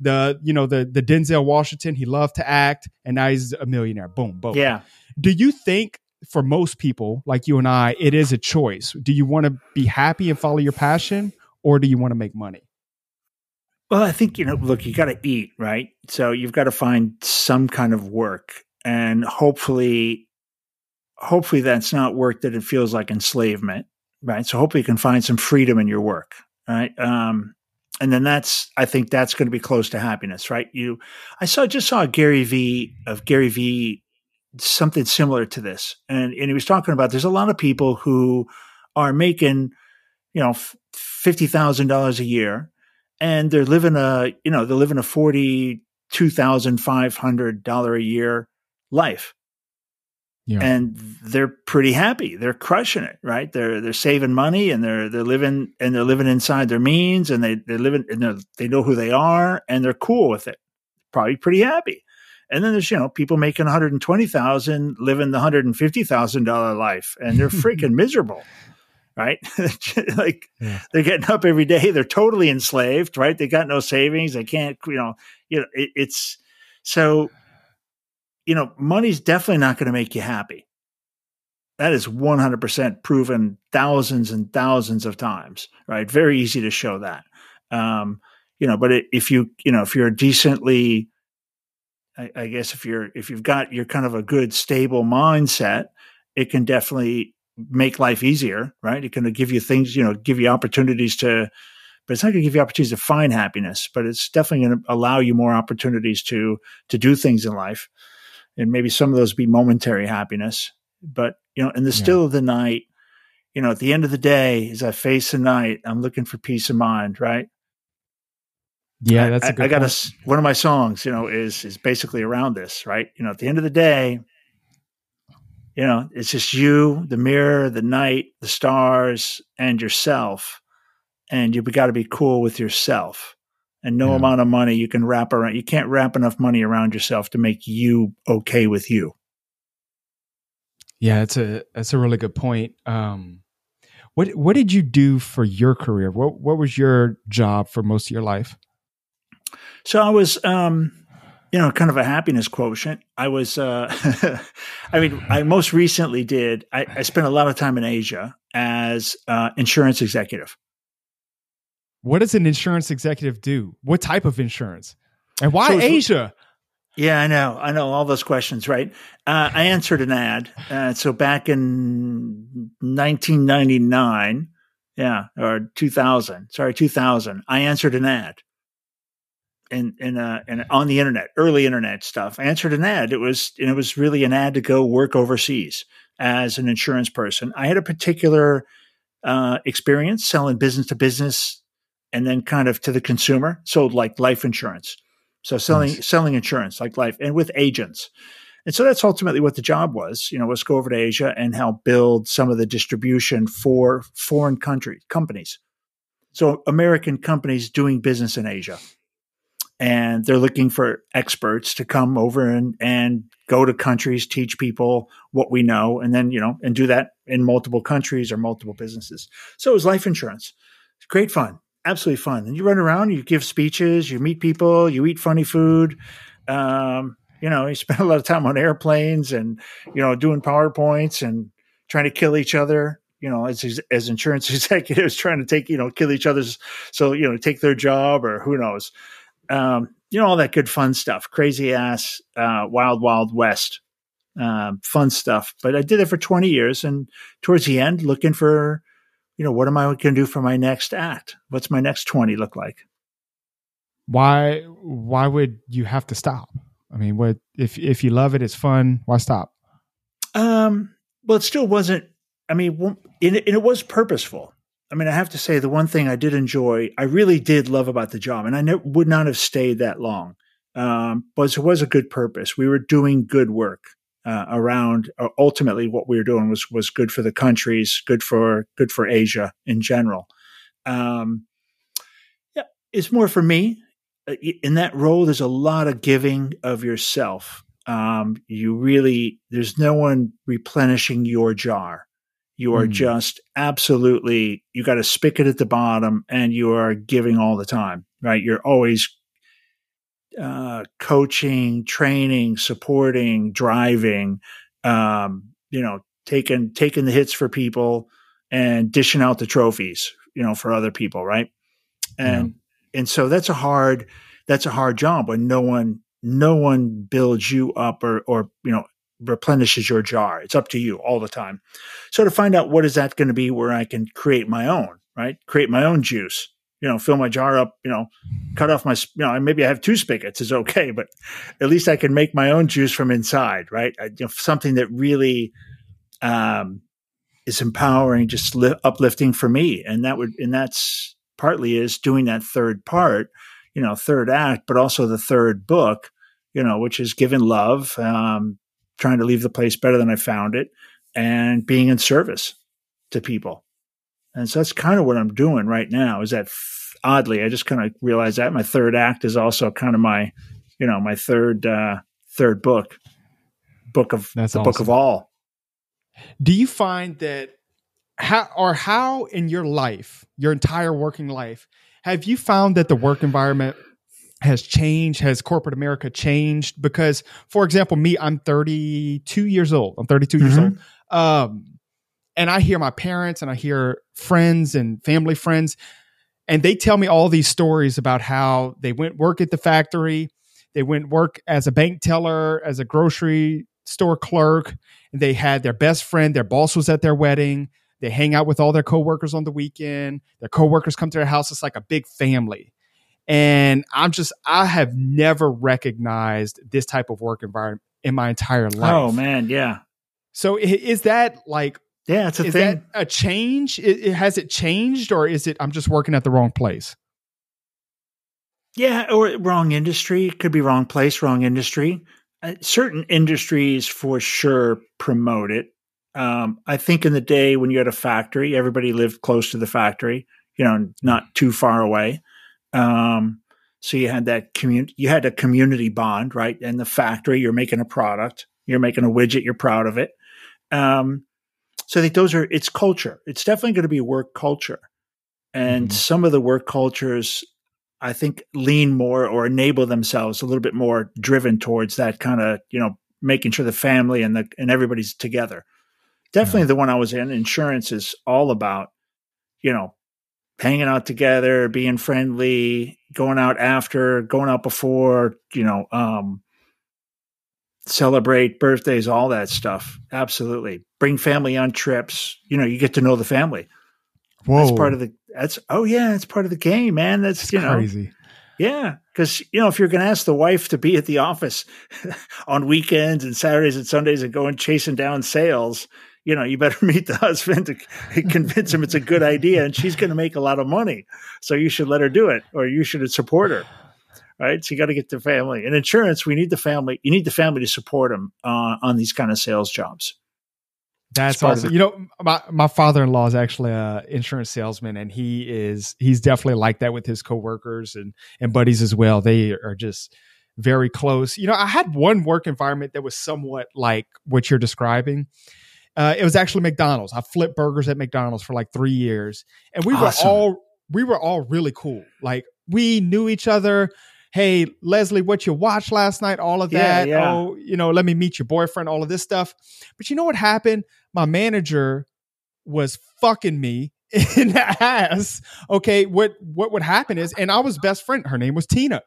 The you know the the Denzel Washington, he loved to act, and now he's a millionaire. Boom, boom. Yeah. Do you think for most people like you and I, it is a choice? Do you want to be happy and follow your passion, or do you want to make money? Well, I think, you know, look, you got to eat, right? So you've got to find some kind of work and hopefully, hopefully that's not work that it feels like enslavement, right? So hopefully you can find some freedom in your work, right? Um, and then that's, I think that's going to be close to happiness, right? You, I saw, just saw Gary V of Gary V something similar to this. And, and he was talking about there's a lot of people who are making, you know, $50,000 a year and they're living a you know they're living a forty two thousand five hundred dollar a year life. Yeah. And they're pretty happy. They're crushing it, right? They're they're saving money and they're they're living and they're living inside their means and they they're living and they know who they are and they're cool with it. Probably pretty happy. And then there's you know people making 120,000 living the 150,000 dollar life and they're freaking miserable right? like yeah. they're getting up every day. They're totally enslaved, right? They got no savings. They can't, you know, you know, it, it's so, you know, money's definitely not going to make you happy. That is 100% proven thousands and thousands of times, right? Very easy to show that. Um, you know, but it, if you, you know, if you're decently, I, I guess if you're, if you've got, you're kind of a good, stable mindset, it can definitely make life easier, right? It can give you things, you know, give you opportunities to, but it's not going to give you opportunities to find happiness, but it's definitely going to allow you more opportunities to, to do things in life. And maybe some of those be momentary happiness, but you know, in the still of the night, you know, at the end of the day, as I face the night, I'm looking for peace of mind, right? Yeah, that's I, I got a, one of my songs, you know, is is basically around this, right? You know, at the end of the day, you know, it's just you, the mirror, the night, the stars, and yourself. And you've got to be cool with yourself. And no yeah. amount of money you can wrap around, you can't wrap enough money around yourself to make you okay with you. Yeah, that's a that's a really good point. Um, what what did you do for your career? What what was your job for most of your life? So I was um, you know, kind of a happiness quotient. I was, uh, I mean, I most recently did, I, I, spent a lot of time in Asia as uh, insurance executive. What does an insurance executive do? What type of insurance? And why so Asia? Yeah, I know. I know all those questions, right? Uh, I answered an ad. Uh, so back in 1999, yeah, or 2000, sorry, 2000, I answered an ad in in uh in, on the internet, early internet stuff. I answered an ad. It was and it was really an ad to go work overseas as an insurance person. I had a particular uh, experience selling business to business and then kind of to the consumer, sold like life insurance. So selling nice. selling insurance like life and with agents. And so that's ultimately what the job was, you know, was go over to Asia and help build some of the distribution for foreign country companies. So American companies doing business in Asia and they're looking for experts to come over and, and go to countries, teach people what we know, and then, you know, and do that in multiple countries or multiple businesses. So it was life insurance. It's great fun, absolutely fun. And you run around, you give speeches, you meet people, you eat funny food. Um, you know, you spend a lot of time on airplanes and, you know, doing PowerPoints and trying to kill each other you know, as as insurance executives trying to take, you know, kill each other's, so you know, take their job or who knows um, you know all that good fun stuff, crazy ass, uh, wild wild west, uh, fun stuff. But I did it for twenty years, and towards the end, looking for, you know, what am I going to do for my next act? What's my next twenty look like? Why why would you have to stop? I mean, what if if you love it, it's fun. Why stop? Um, well, it still wasn't. I mean, and it, it was purposeful. I mean, I have to say the one thing I did enjoy, I really did love about the job, and I ne- would not have stayed that long. Um, but it was a good purpose. We were doing good work uh, around. Uh, ultimately, what we were doing was was good for the countries, good for good for Asia in general. Um, yeah, it's more for me. Uh, in that role, there's a lot of giving of yourself. Um, you really, there's no one replenishing your jar You are Mm. just absolutely, you got a spigot at the bottom and you are giving all the time, right? You're always uh, coaching, training, supporting, driving, um, you know, taking, taking the hits for people and dishing out the trophies, you know, for other people, right? And, and so that's a hard, that's a hard job when no one, no one builds you up or, or, you know, replenishes your jar. It's up to you all the time. So to find out what is that going to be where I can create my own, right? Create my own juice, you know, fill my jar up, you know, cut off my, you know, maybe I have two spigots is okay, but at least I can make my own juice from inside, right? I, you know, something that really, um, is empowering, just li- uplifting for me. And that would, and that's partly is doing that third part, you know, third act, but also the third book, you know, which is giving love, um, trying to leave the place better than I found it and being in service to people. And so that's kind of what I'm doing right now is that oddly, I just kind of realized that my third act is also kind of my, you know, my third, uh, third book, book of That's the book of all. Do you find that how or how in your life, your entire working life, have you found that the work environment has changed? Has corporate America changed? Because, for example, me, I'm 32 years old. I'm 32 years Mhm. old. Um, and I hear my parents and I hear friends and family friends, and they tell me all these stories about how they went work at the factory, they went work as a bank teller, as a grocery store clerk, and they had their best friend, their boss was at their wedding. They hang out with all their coworkers on the weekend. Their coworkers come to their house. It's like a big family. And I'm just, I have never recognized this type of work environment in my entire life. Oh man. Yeah. So is that like, Yeah. It's a is thing. that a change? I- I- has it changed or is it, I'm just working at the wrong place? Yeah, or wrong industry. Could be wrong place, wrong industry. Uh, certain industries for sure promote it. Um, I think in the day when you had a factory, everybody lived close to the factory, you know, not too far away. Um, so you had that community, you had a community bond, right? And the factory, you're making a product, you're making a widget, you're proud of it. Um, so I think those are, it's culture. It's definitely going to be work culture. And Mhm. some of the work cultures I think lean more or enable themselves a little bit more driven towards that kind of, you know, making sure the family and the and everybody's together. Definitely the one I was in, insurance is all about, you know, hanging out together, being friendly, going out after, going out before, you know, um celebrate birthdays, all that stuff. Absolutely. Bring family on trips. You know, you get to know the family. Whoa. That's part of the that's oh yeah, it's part of the game, man. That's you know crazy. yeah, because you know if you're going to ask the wife to be at the office on weekends and Saturdays and Sundays and going chasing down sales, you know you better meet the husband to convince him it's a good idea, and she's going to make a lot of money, so you should let her do it, or you should support her. Right, so you got to get the family. In insurance, we need the family. You need the family to support them uh, on these kind of sales jobs. That's awesome. You know, my, my father in law is actually a insurance salesman, and he is he's definitely like that with his coworkers and and buddies as well. They are just very close. You know, I had one work environment that was somewhat like what you're describing. Uh, it was actually McDonald's. I flipped burgers at McDonald's for like three years, and we were all we were all really cool. Like we knew each other. Hey, Leslie, what you watched last night? All of that. yeah. Oh, you know, let me meet your boyfriend. All of this stuff. But you know what happened? My manager was fucking me in the ass. Okay, what what would happen is, and I was best friend. Her name was Tina.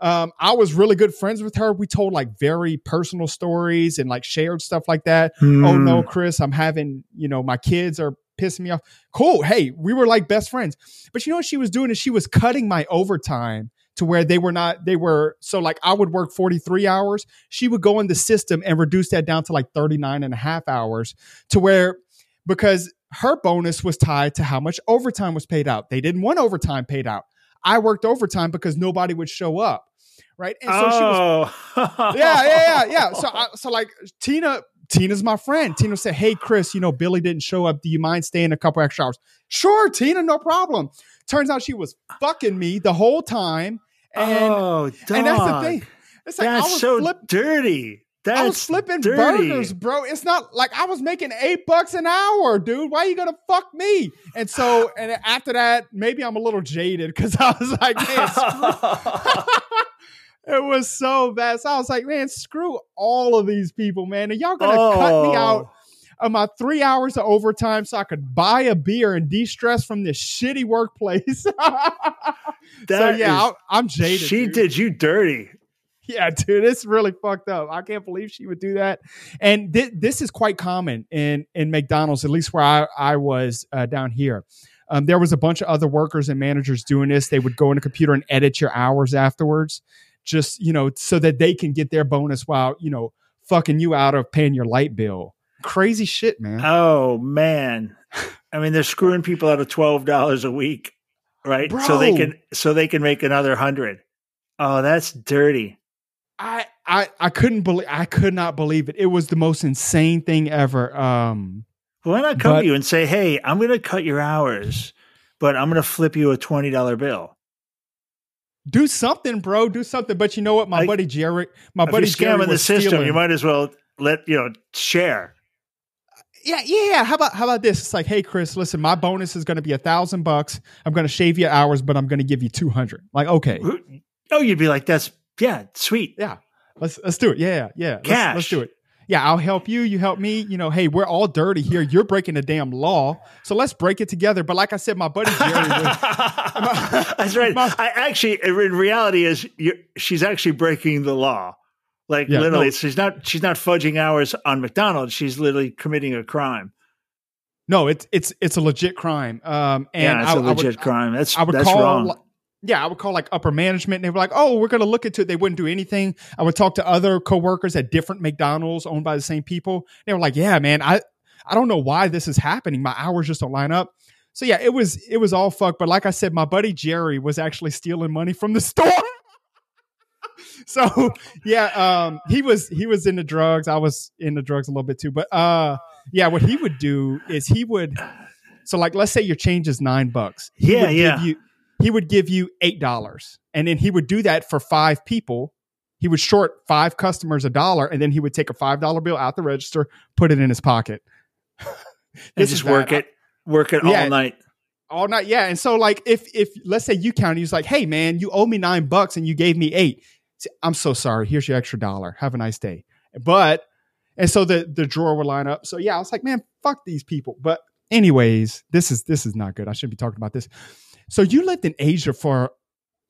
Um, I was really good friends with her. We told like very personal stories and like shared stuff like that. Oh Hmm. no, Chris, I'm having, you know, my kids are pissing me off. Cool. Hey, we were like best friends. But you know what she was doing is she was cutting my overtime to where they were not, they were, so like I would work 43 hours. She would go in the system and reduce that down to like 39 and a half hours to where, because her bonus was tied to how much overtime was paid out. They didn't want overtime paid out. I worked overtime because nobody would show up. Right. And so she was oh. yeah, yeah, yeah, yeah. So, I, so like Tina, Tina's my friend. Tina said, "Hey, Chris, you know Billy didn't show up. Do you mind staying a couple extra hours?" Sure, Tina, no problem. Turns out she was fucking me the whole time, and oh, and that's the thing. It's like I That's was so flip, dirty. That's I was flipping dirty. burgers, bro. It's not like I was making eight bucks an hour, dude. Why are you gonna fuck me? And so, and after that, maybe I'm a little jaded because I was like, man, screw- it was so bad. So I was like, man, screw all of these people, man. And y'all gonna cut me Oh. out of my three hours of overtime so I could buy a beer and de-stress from this shitty workplace. so yeah, I, I'm jaded. she dude. did you dirty. Yeah, dude, it's really fucked up. I can't believe she would do that. And thi- this is quite common in in McDonald's, at least where I I was uh, down here. Um, there was a bunch of other workers and managers doing this. They would go in a computer and edit your hours afterwards, just you know, so that they can get their bonus while you know fucking you out of paying your light bill. Crazy shit, man. Oh man. I mean, they're screwing people out of twelve dollars a week, right? So they can so they can make another hundred. Oh, that's dirty. I I I couldn't believe I could not believe it. It was the most insane thing ever. Um, Why not come But- to you and say, "Hey, I'm going to cut your hours, but I'm going to flip you a twenty dollar bill." do something, bro. Do something. But you know what? My I- buddy Jerry, my buddy you're Jerry scamming the system, stealing. you might as well let you know share. Yeah, yeah. How about how about this? It's like, hey, Chris, listen, my bonus is going to be a thousand bucks. I'm going to shave you hours, but I'm going to give you two hundred. Like, okay, Oh, you'd be like, "That's yeah, sweet." yeah, let's let's do it. Yeah, yeah, let's, Cash. let's do it. Yeah, I'll help you. You help me. You know, hey, we're all dirty here. You're breaking the damn law, so let's break it together. But like I said, my buddy Jerry was. That's right. My- I actually, in reality, is she's actually breaking the law. Like Yeah, literally, no. she's not. She's not fudging hours on McDonald's. She's literally committing a crime. No, it's it's it's a legit crime. Um, and yeah, it's I- a I would- legit crime. That's I would that's call, wrong. like- yeah, I would call like upper management, and they were like, "Oh, we're going to look into it." They wouldn't do anything. I would talk to other coworkers at different McDonald's owned by the same people. They were like, "Yeah, man, I I don't know why this is happening. My hours just don't line up." So yeah, it was it was all fucked. But like I said, my buddy Jerry was actually stealing money from the store. so yeah, um, he was he was into drugs. I was into drugs a little bit too. But uh, yeah, what he would do is he would. So like, let's say your change is nine bucks. He Yeah, would yeah. Give you, he would give you eight dollars, and then he would do that for five people. He would short five customers a dollar, and then he would take a five dollar bill out the register, put it in his pocket, and just work it, work it Yeah. all night. all night. Yeah, and so like, if if let's say you counted, he's like, "Hey man, you owe me nine bucks, and you gave me eight. I'm so sorry. Here's your extra dollar. Have a nice day." But and so the the drawer would line up. So yeah, I was like, "Man, fuck these people." But anyways, this is this is not good. I shouldn't be talking about this. So you lived in Asia for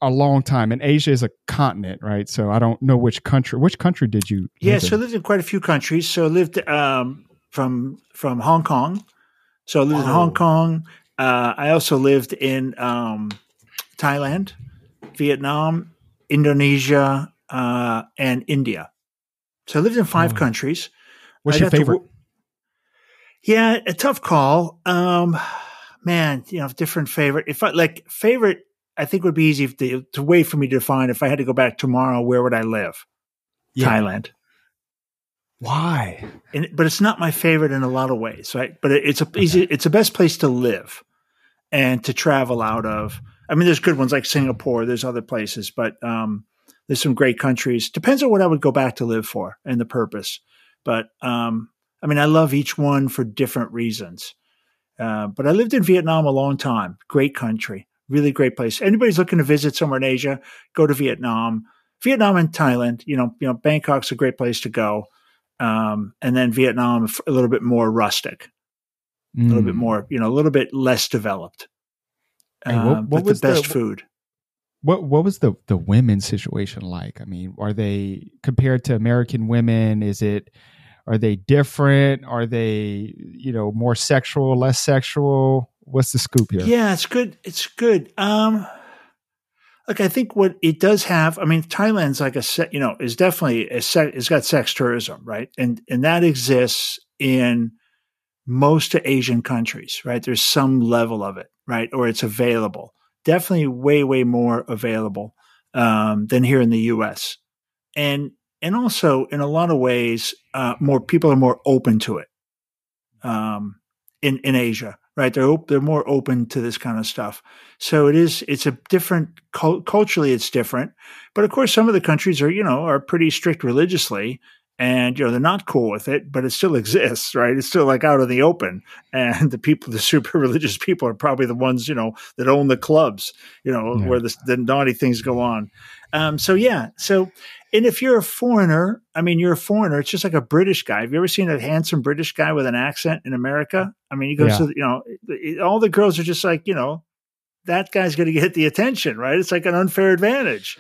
a long time, and Asia is a continent, right? So I don't know which country. Which country did you? Yeah, so I lived in quite a few countries. So I lived um, from from Hong Kong. So I lived in Oh. Hong Kong. Uh, I also lived in um, Thailand, Vietnam, Indonesia, uh, and India. So I lived in five Oh. countries. what's I your got to favorite? yeah, a tough call. Um, man, you know, different favorite. If I like favorite, I think would be easy if to, to wait for me to define. If I had to go back tomorrow, where would I live? Yeah. Thailand. Why? and, but it's not my favorite in a lot of ways, right? But it, it's a easy, it's the best place to live and to travel out of. I mean, there's good ones like Singapore. There's other places, but um, there's some great countries. Depends on what I would go back to live for and the purpose. But um, I mean, I love each one for different reasons. Uh, but I lived in Vietnam a long time. Great country, really great place. Anybody's looking to visit somewhere in Asia, go to Vietnam. Vietnam and Thailand. You know, you know, Bangkok's a great place to go um, and then Vietnam a little bit more rustic, a little Mm. bit more, you know, a little bit less developed. Hey, what- Um, what was the the- best food? What what was the the women's situation like? I mean, are they compared to American women? Is it are they different? Are they you know more sexual, less sexual? What's the scoop here? Yeah, it's good. It's good. Um, like I think what it does have. I mean, Thailand's like a se- you know is definitely a se- it's got sex tourism, right? And and that exists in most Asian countries, right? There's some level of it, right? Or it's available. Definitely way way more available um, than here in the U.S. And and also in a lot of ways, uh, more people are more open to it. Um, in in Asia, right? They're op- they're more open to this kind of stuff. So it is it's a different cul- culturally it's different, but of course some of the countries are you know are pretty strict religiously, and you know they're not cool with it but it still exists right? It's still like out in the open. And the people the super religious people are probably the ones you know that own the clubs you know yeah. where the, the naughty things go on. Um, so yeah. So and if you're a foreigner i mean you're a foreigner it's just like a british guy. Have you ever seen a handsome british guy with an accent in america? I mean he goes yeah. to you know all the girls are just like you know that guy's going to get the attention right? It's like an unfair advantage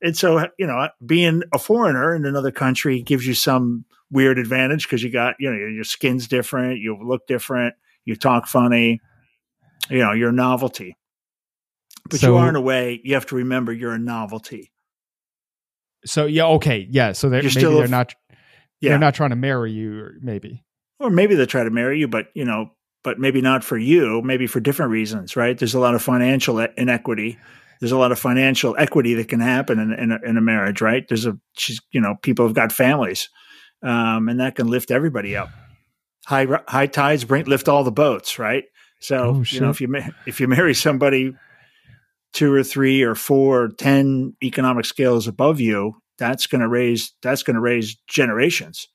and so, you know, being a foreigner in another country gives you some weird advantage because you got, you know, your skin's different, you look different, you talk funny, you know, you're a novelty. But so, you are in a way, you have to remember you're a novelty. So yeah, okay, yeah. So they're, maybe they're not, yeah. they're not trying to marry you, or maybe, or maybe they try to marry you, but you know, but maybe not for you, maybe for different reasons, right? There's a lot of financial inequity there's a lot of financial equity that can happen in, in, a, in a marriage, right? There's a, she's, you know, people have got families, um, and that can lift everybody up. High high tides bring lift all the boats, right? So oh, you know, if you if you marry somebody two or three or four or ten economic scales above you, that's going to raise that's going to raise generations.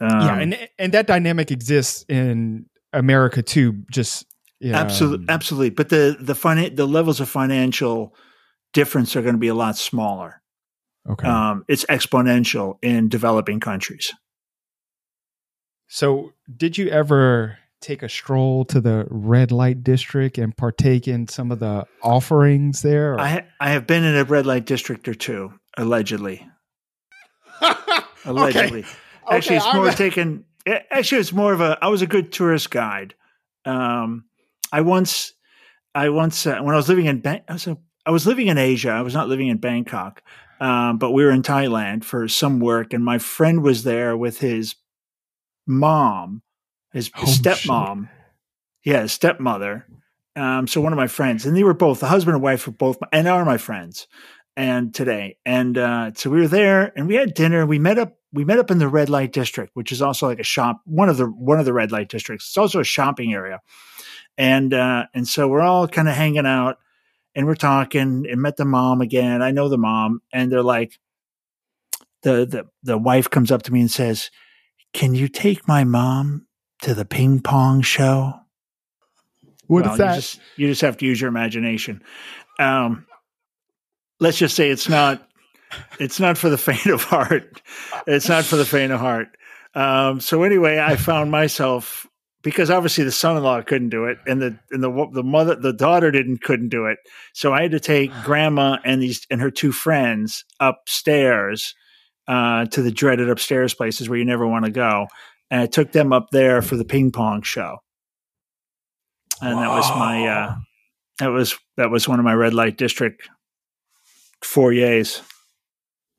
Um, yeah, and and that dynamic exists in America too. Just yeah. Absolutely, absolutely. But the the finan- the levels of financial difference are going to be a lot smaller. Okay, um, it's exponential in developing countries. So, did you ever take a stroll to the red light district and partake in some of the offerings there? Or? I ha- I have been in a red light district or two, allegedly. allegedly. Okay. Actually, okay, it's more I'm... taken. Actually, it's more of a. I was a good tourist guide. Um, I once, I once uh, when I was living in Ban- I was, a, I was living in Asia. I was not living in Bangkok, um, but we were in Thailand for some work, and my friend was there with his mom, his oh, stepmom, shit. yeah, his stepmother. Um, so one of my friends, and they were both the husband and wife were both, and are my friends, and today, and uh, so we were there, and we had dinner. We met up. We met up in the red light district, which is also like a shop, one of the one of the red light districts. It's also a shopping area and uh, and so we're all kind of hanging out and we're talking and met the mom again. I know the mom, and they're like, the the the wife comes up to me and says, "Can you take my mom to the ping pong show?" What well, is that? You just, you just have to use your imagination. Um, let's just say it's not it's not for the faint of heart. It's not for the faint of heart. Um, so anyway, I found myself because obviously the son-in-law couldn't do it and the and the the mother the daughter didn't couldn't do it. So i had to take grandma and these and her two friends upstairs uh, to the dreaded upstairs places where you never want to go. And i took them up there for the ping pong show. And that was my uh, that was that was one of my red light district foyers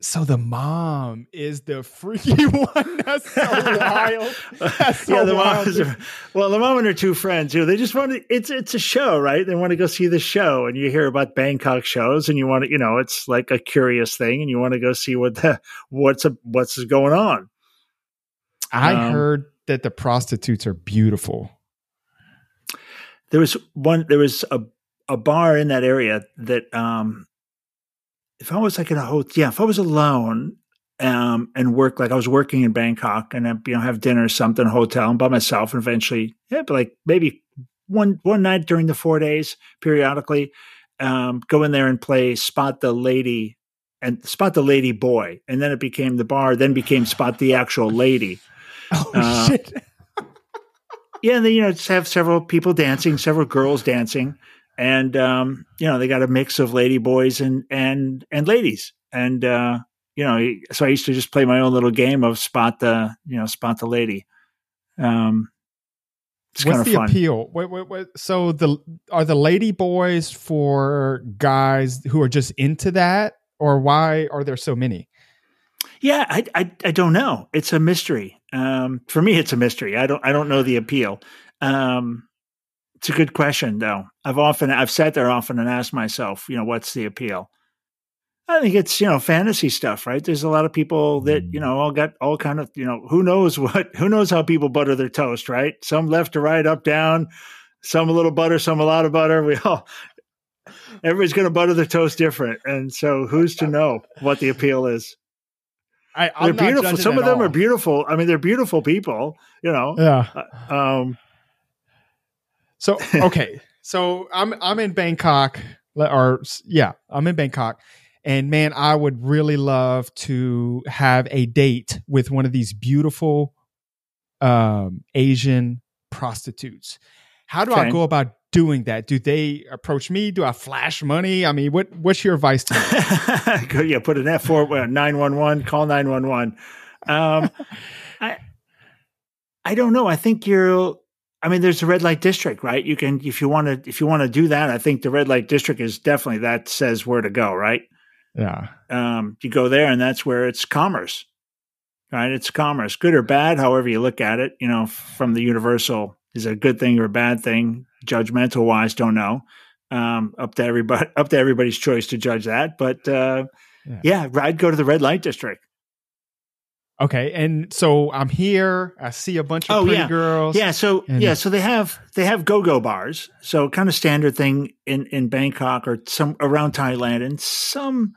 so the mom is the freaky one. That's so wild. That's so yeah, the wild. mom well, the mom and her two friends, you know, they just want to. It's it's a show, right? They want to go see the show, and you hear about Bangkok shows, and you want to, you know, it's like a curious thing, and you want to go see what the what's a, what's going on. I um, heard that the prostitutes are beautiful. There was one. There was a a bar in that area that um if I was like in a hotel, yeah, if I was alone um, and work like I was working in Bangkok and then you know have dinner or something, hotel and by myself, and eventually, yeah, but like maybe one one night during the four days, periodically, um, go in there and play spot the lady and spot the lady boy, and then it became the bar, then became spot the actual lady. Oh uh, shit! yeah, and then you know just have several people dancing, several girls dancing and um, you know they got a mix of lady boys and and and ladies, and uh, you know so I used to just play my own little game of spot the you know spot the lady. Um, it's What's the fun. appeal? Wait, wait, wait. So the are the lady boys for guys who are just into that, or why are there so many? Yeah, I, I, I don't know. It's a mystery. Um, for me, it's a mystery. I don't I don't know the appeal. Um, it's a good question, though. I've often I've sat there often and asked myself, you know, what's the appeal? I think it's you know fantasy stuff, right? There's a lot of people that you know all got all kind of you know who knows what who knows how people butter their toast, right? Some left to right, up down, some a little butter, some a lot of butter. We all everybody's going to butter their toast different, and so who's to know what the appeal is? I, they're I'm not beautiful. Some of them all. are beautiful. I mean, they're beautiful people. You know. Yeah. Uh, Um, So okay, so I'm I'm in Bangkok, or yeah, I'm in Bangkok, and man, I would really love to have a date with one of these beautiful um, Asian prostitutes. How do I go about doing that? Do they approach me? Do I flash money? I mean, what what's your advice to me? Yeah, put an F four nine one one. Call nine one one. Um, I I don't know. I think you're. I mean, there's a red light district, right? You can if you want to if you want to do that. I think the red light district is definitely that says where to go, right? yeah, Um, you go there, and that's where it's commerce, right? It's commerce, good or bad, however you look at it. You know, from the universal is it a good thing or a bad thing. Judgmental wise, don't know. Um, up to everybody, up to everybody's choice to judge that. But uh, Yeah. yeah, I'd go to the red light district. Okay. And so I'm here. I see a bunch of Oh, pretty yeah. girls. Yeah, so yeah, so they have they have go go bars. So kind of standard thing in in Bangkok or some around Thailand and some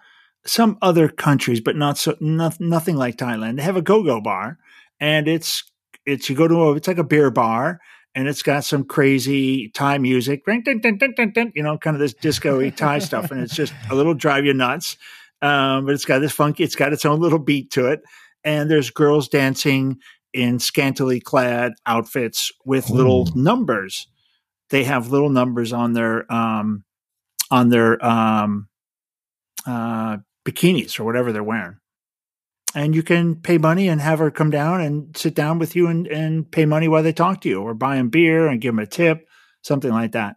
some other countries, but not so not, nothing like Thailand. They have a go go bar, and it's it's you go to a it's like a beer bar. And it's got some crazy Thai music, you know, kind of this disco-y Thai stuff, and it's just a little drive you nuts. Um, but it's got this funky, it's got its own little beat to it, and there's girls dancing in scantily clad outfits with little numbers. They have little numbers on their um, on their um, uh, bikinis or whatever they're wearing. And you can pay money and have her come down and sit down with you and, and pay money while they talk to you, or buy them beer and give them a tip, something like that.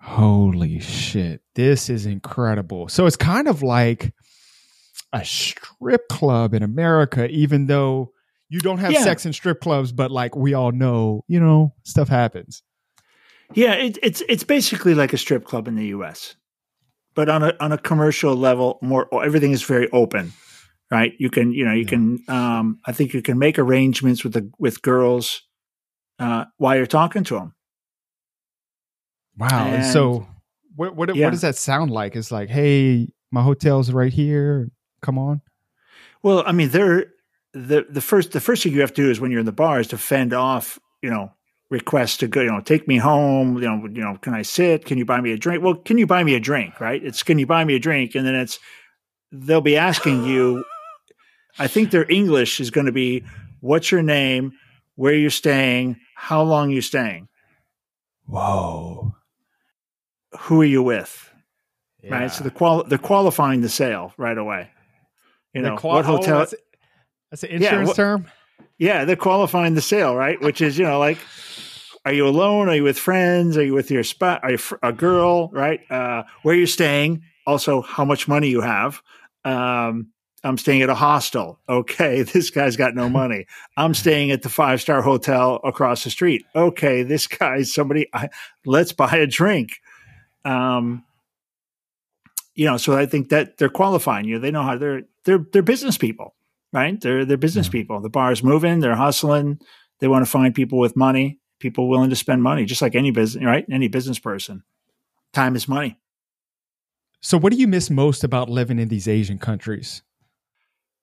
Holy shit. This is incredible. So it's kind of like a strip club in America, even though you don't have Yeah. sex in strip clubs, but like we all know, you know, stuff happens. Yeah, it, it's it's basically like a strip club in the U.S., but on a on a commercial level, more everything is very open, right? You can you know you Yeah. can um, I think you can make arrangements with the with girls uh, while you're talking to them. Wow. And, And- so what what, Yeah. what does that sound like? It's like, hey, my hotel's right here. Come on. Well, I mean, they're the the first the first thing you have to do is when you're in the bar is to fend off, you know, requests to go, you know, take me home, you know, you know, can I sit? Can you buy me a drink? Well, can you buy me a drink, right? It's can you buy me a drink? And then it's they'll be asking you I think their English is going to be what's your name, where you're staying, how long you staying, Whoa. who are you with? Yeah. Right? So the qual they're qualifying the sale right away. You know, qual- what oh, hotel that's, that's an insurance what- term? Yeah, they're qualifying the sale, right? Which is, you know, like, are you alone? Are you with friends? Are you with your spot? Are you fr- a girl, right? Uh, where you're staying? Also, how much money you have? Um, I'm staying at a hostel. Okay, this guy's got no money. I'm staying at the five star hotel across the street. Okay, this guy's somebody. I, let's buy a drink. Um, you know, so I think that they're qualifying you. They know how they're they're they're business people right? They're they're business Yeah. people. The bar's moving, they're hustling. They want to find people with money, people willing to spend money, just like any business, right? Any business person. Time is money. So what do you miss most about living in these Asian countries?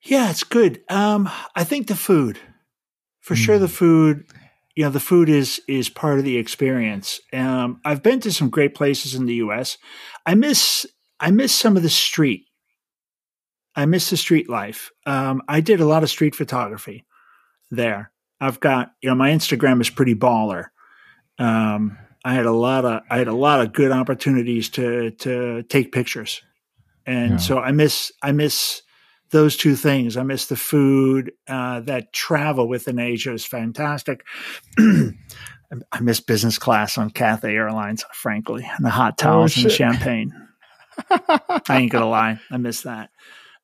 Yeah, it's good. Um, I think the food, for sure, Mm. the food. You know, the food is is part of the experience. Um, I've been to some great places in the U.S. I miss I miss some of the street. I miss the street life. Um, I did a lot of street photography there. I've got you know my Instagram is pretty baller. Um, I had a lot of I had a lot of good opportunities to to take pictures, and Yeah. so I miss I miss those two things. I miss the food. Uh, that travel within Asia is fantastic. I miss business class on Cathay Airlines, frankly, and the hot towels and the Oh, champagne. I ain't gonna lie, I miss that.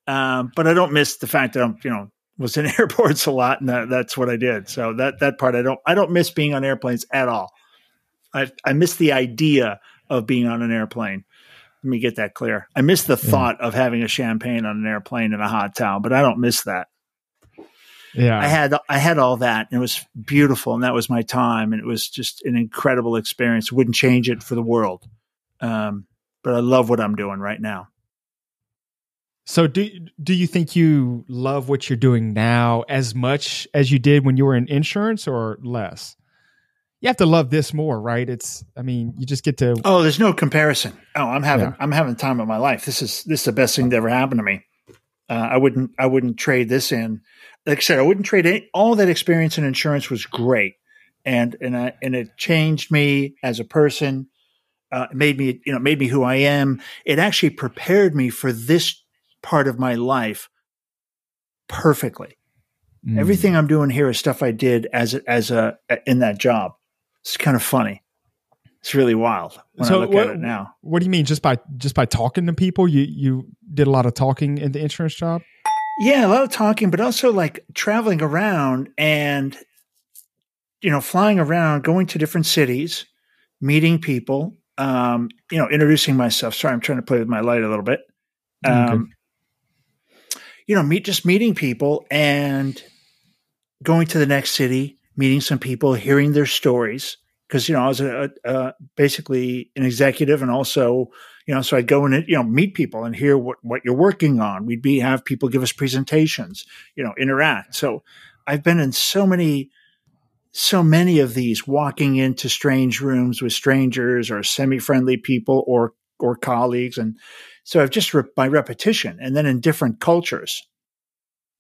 Um, but I don't miss the fact that I'm, you know, was in airports a lot, and that, that's what I did. So that that part I don't I don't miss being on airplanes at all. I I miss the idea of being on an airplane. Let me get that clear. I miss the Yeah. thought of having a champagne on an airplane in a hot town, but I don't miss that. Yeah. I had I had all that, and it was beautiful, and that was my time, and it was just an incredible experience. Wouldn't change it for the world. Um, but I love what I'm doing right now. So do do you think you love what you're doing now as much as you did when you were in insurance or less? You have to love this more, right? It's I mean, you just get to Oh, there's no comparison. Oh, I'm having Yeah. I'm having the time of my life. This is this is the best thing that ever happened to me. Uh, I wouldn't I wouldn't trade this in. Like I said, I wouldn't trade any, all that experience in insurance was great, and and I, and it changed me as a person. Uh, made me you know made me who I am. It actually prepared me for this part of my life perfectly. Mm. Everything I'm doing here is stuff I did as a, as a in that job. It's kind of funny. It's really wild when So I look what- at it now. What do you mean? Just by just by talking to people, you you did a lot of talking in the insurance job. Yeah, a lot of talking, but also like traveling around and you know, flying around, going to different cities, meeting people, um, you know, introducing myself. Sorry, I'm trying to play with my light a little bit. Um, you know, meet just meeting people and going to the next city, meeting some people, hearing their stories. Because you know, I was a, a, a basically an executive, and also you know, so I'd go and you know meet people and hear what what you're working on. We'd be have people give us presentations, you know, interact. So I've been in so many so many of these walking into strange rooms with strangers or semi-friendly people or or colleagues. And so I've just re- by repetition and then in different cultures.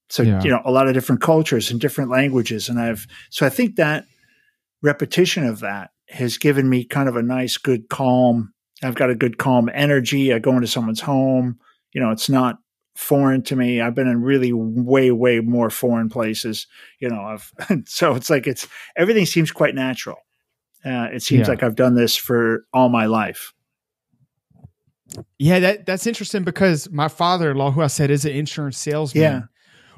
So Yeah. you know a lot of different cultures and different languages. And I've so I think that repetition of that has given me kind of a nice good calm. I've got a good calm energy. I go into someone's home. You know it's not foreign to me I've been in really way way more foreign places you know I've so it's like it's everything seems quite natural uh, it seems Yeah. like I've done this for all my life Yeah, that that's interesting because my father-in-law, who I said is an insurance salesman, Yeah.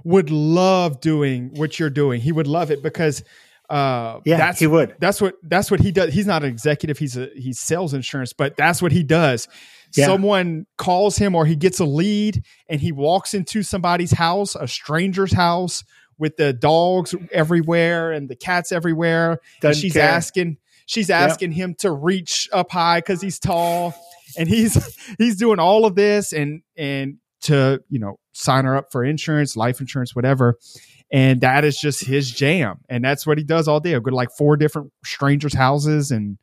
would love doing what you're doing. He would love it because uh yeah that's he would that's what that's what he does. He's not an executive, he's a he sells insurance, but that's what he does. Yeah. Someone calls him or he gets a lead and he walks into somebody's house, a stranger's house with the dogs everywhere and the cats everywhere. and Doesn't she's care. asking she's asking him to reach up high because he's tall and he's he's doing all of this and and to you know sign her up for insurance life insurance whatever and that is just his jam. And that's what he does all day. I'll go to like four different strangers houses and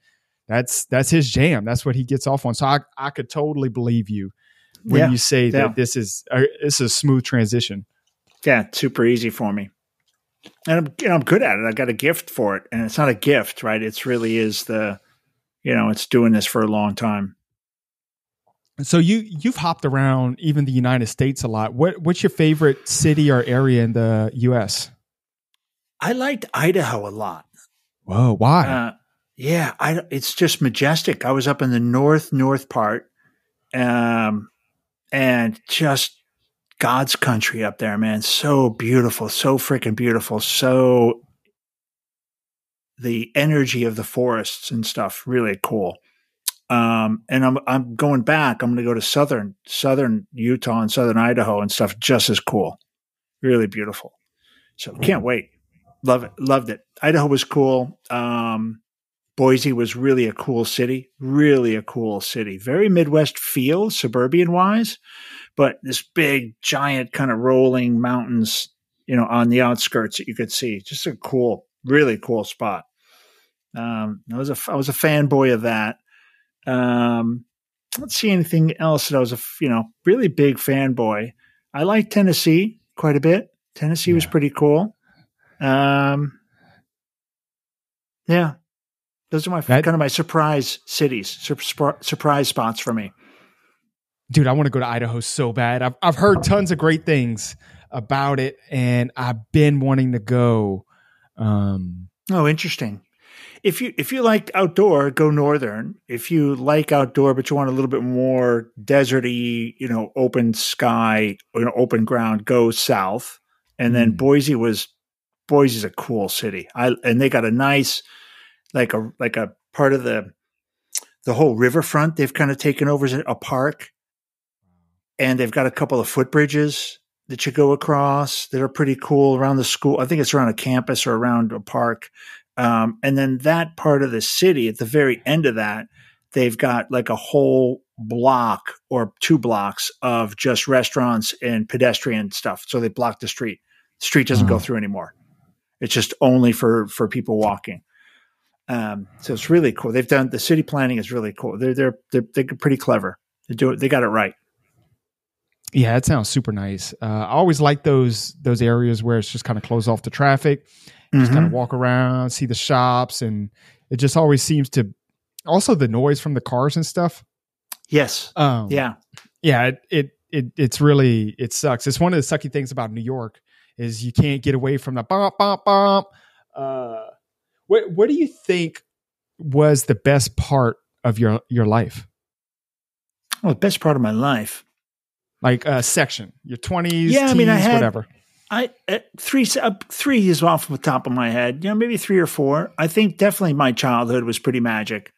that's that's his jam. That's what he gets off on. So i i could totally believe you when Yeah. you say that this is uh, this is a smooth transition. Yeah super easy for me. And I'm, you know, I'm good at it. I got a gift for it and it's not a gift right? It's really is the you know it's doing this for a long time so you you've hopped around even the united states a lot what what's your favorite city or area in the us I liked Idaho a lot whoa why Uh, yeah, I, it's just majestic. I was up in the north north part, um, and just God's country up there, man. So beautiful, so freaking beautiful. So the energy of the forests and stuff, really cool. Um, and I'm I'm going back. I'm going to go to southern southern Utah and southern Idaho and stuff, just as cool. Really beautiful. So can't wait. Love it. Loved it. Idaho was cool. Um, Boise was really a cool city, really a cool city. Very Midwest feel, suburban wise, but this big, giant kind of rolling mountains, you know, on the outskirts that you could see. Just a cool, really cool spot. Um, I was a I was a fanboy of that. Um, let's see anything else that I was a you know really big fanboy. I like Tennessee quite a bit. Tennessee was pretty cool. Um, yeah, those are my That- kind of my surprise cities, sur- sur- surprise spots for me. dude, I want to go to Idaho so bad. I've I've heard tons of great things about it, and I've been wanting to go. Um, Oh, interesting. If you if you like outdoor, go northern. If you like outdoor, but you want a little bit more deserty, you know, open sky, you know, open ground, go south. And then Mm. Boise was Boise's a cool city. I and they got a nice like a like a part of the the whole riverfront they've kind of taken over as a a park. And they've got a couple of footbridges that you go across that are pretty cool around the school. I think it's around a campus or around a park. Um, and then that part of the city at the very end of that, they've got like a whole block or two blocks of just restaurants and pedestrian stuff. So they block the street. The street doesn't go Oh. through anymore. It's just only for for people walking. Um, so it's really cool. They've done the city planning is really cool. They're they're they're, they're pretty clever. They do it. They got it right. Yeah, it sounds super nice. Uh, I always like those those areas where it's just kind of closed off the traffic. Just Mhm. kind of walk around, see the shops, and it just always seems to. Also, the noise from the cars and stuff. Yes. Um, Yeah. yeah. It, it it it's really it sucks. It's one of the sucky things about New york is you can't get away from the bump bump bump. Uh, what what do you think was the best part of your your life? Well, the best part of my life. Like uh, section, your twenties, Yeah, I mean, I had- whatever. I uh, three uh, three is off the top of my head. You know, maybe three or four. I think definitely my childhood was pretty magic.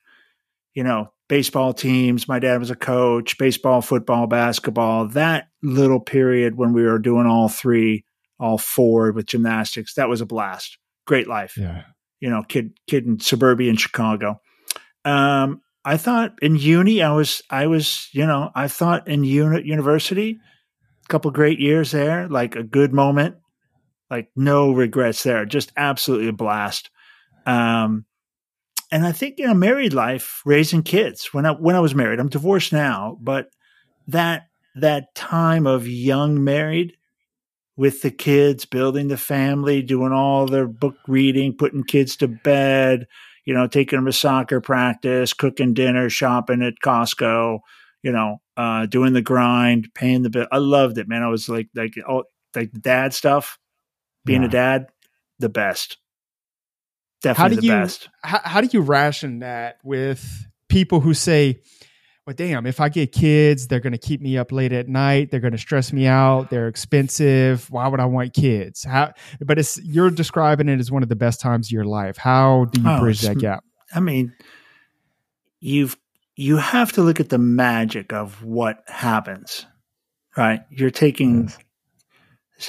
You know, baseball teams. My dad was a coach. Baseball, football, basketball. That little period when we were doing all three, all four with gymnastics. That was a blast. Great life. Yeah. You know, kid kid in suburbia in Chicago. Um, I thought in uni, I was I was you know I thought in uni- university a couple great years there, like a good moment, like no regrets there, just absolutely a blast. Um, and I think you know, married life, raising kids. When I when I was married, I'm divorced now, but that that time of young married with the kids, building the family, doing all their book reading, putting kids to bed, you know, taking them to soccer practice, cooking dinner, shopping at Costco, you know, uh, doing the grind, paying the bill. I loved it, man. I was like, like, oh, like dad stuff, being Yeah. a dad, the best. How Definitely do the you best. how, how do you ration that with people who say, "Well, damn, if I get kids, they're going to keep me up late at night. They're going to stress me out. They're expensive. Why would I want kids?" How? But it's you're describing it as one of the best times of your life. How do you Oh, bridge that gap? I mean, you've you have to look at the magic of what happens, right? You're taking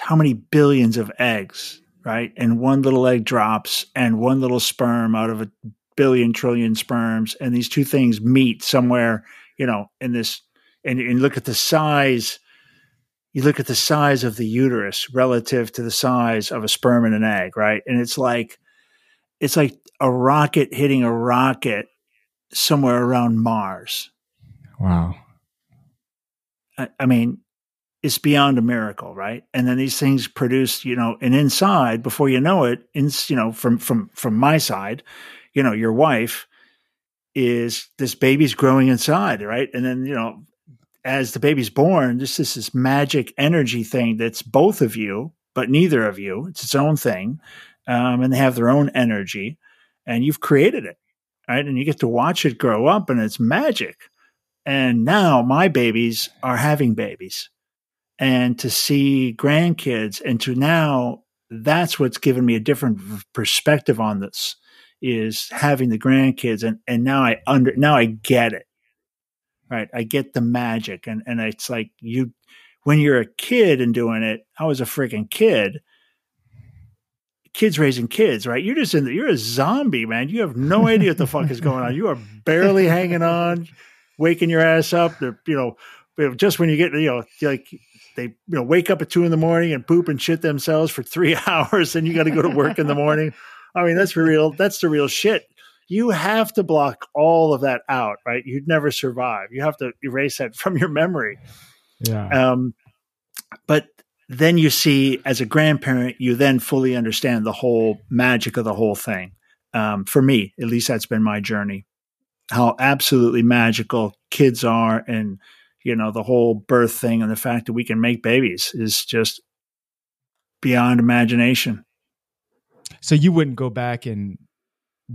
how many billions of eggs, right? And one little egg drops, and one little sperm out of a billion trillion sperms, and these two things meet somewhere, you know, in this, and, and look at the size. You look at the size of the uterus relative to the size of a sperm and an egg, right? And it's like, it's like a rocket hitting a rocket somewhere around Mars. Wow. I, I mean, it's beyond a miracle, right? And then these things produce, you know, and inside, before you know it, in you know, from from from my side, you know, your wife is this baby's growing inside, right? And then you know, as the baby's born, this is this magic energy thing that's both of you, but neither of you. It's its own thing, um, and they have their own energy, and you've created it, right? And you get to watch it grow up, and it's magic. And now my babies are having babies and to see grandkids and to now that's what's given me a different perspective on this is having the grandkids and and now I under now I get it. Right? I get the magic and and it's like you when you're a kid and doing it I was a freaking kid. Kids raising kids right? You're just in the, you're a zombie man. You have no idea what the fuck is going on. You are barely hanging on waking your ass up. They're, you know just when you get you know like they you know wake up at two in the morning and poop and shit themselves for three hours and you got to go to work in the morning i mean that's real that's the real shit. You have to block all of that out right? You'd never survive. You have to erase that from your memory. Yeah. um, but then you see as a grandparent you then fully understand the whole magic of the whole thing. Um, for me at least that's been my journey. How absolutely magical kids are and you know the whole birth thing and the fact that we can make babies is just beyond imagination so you wouldn't go back and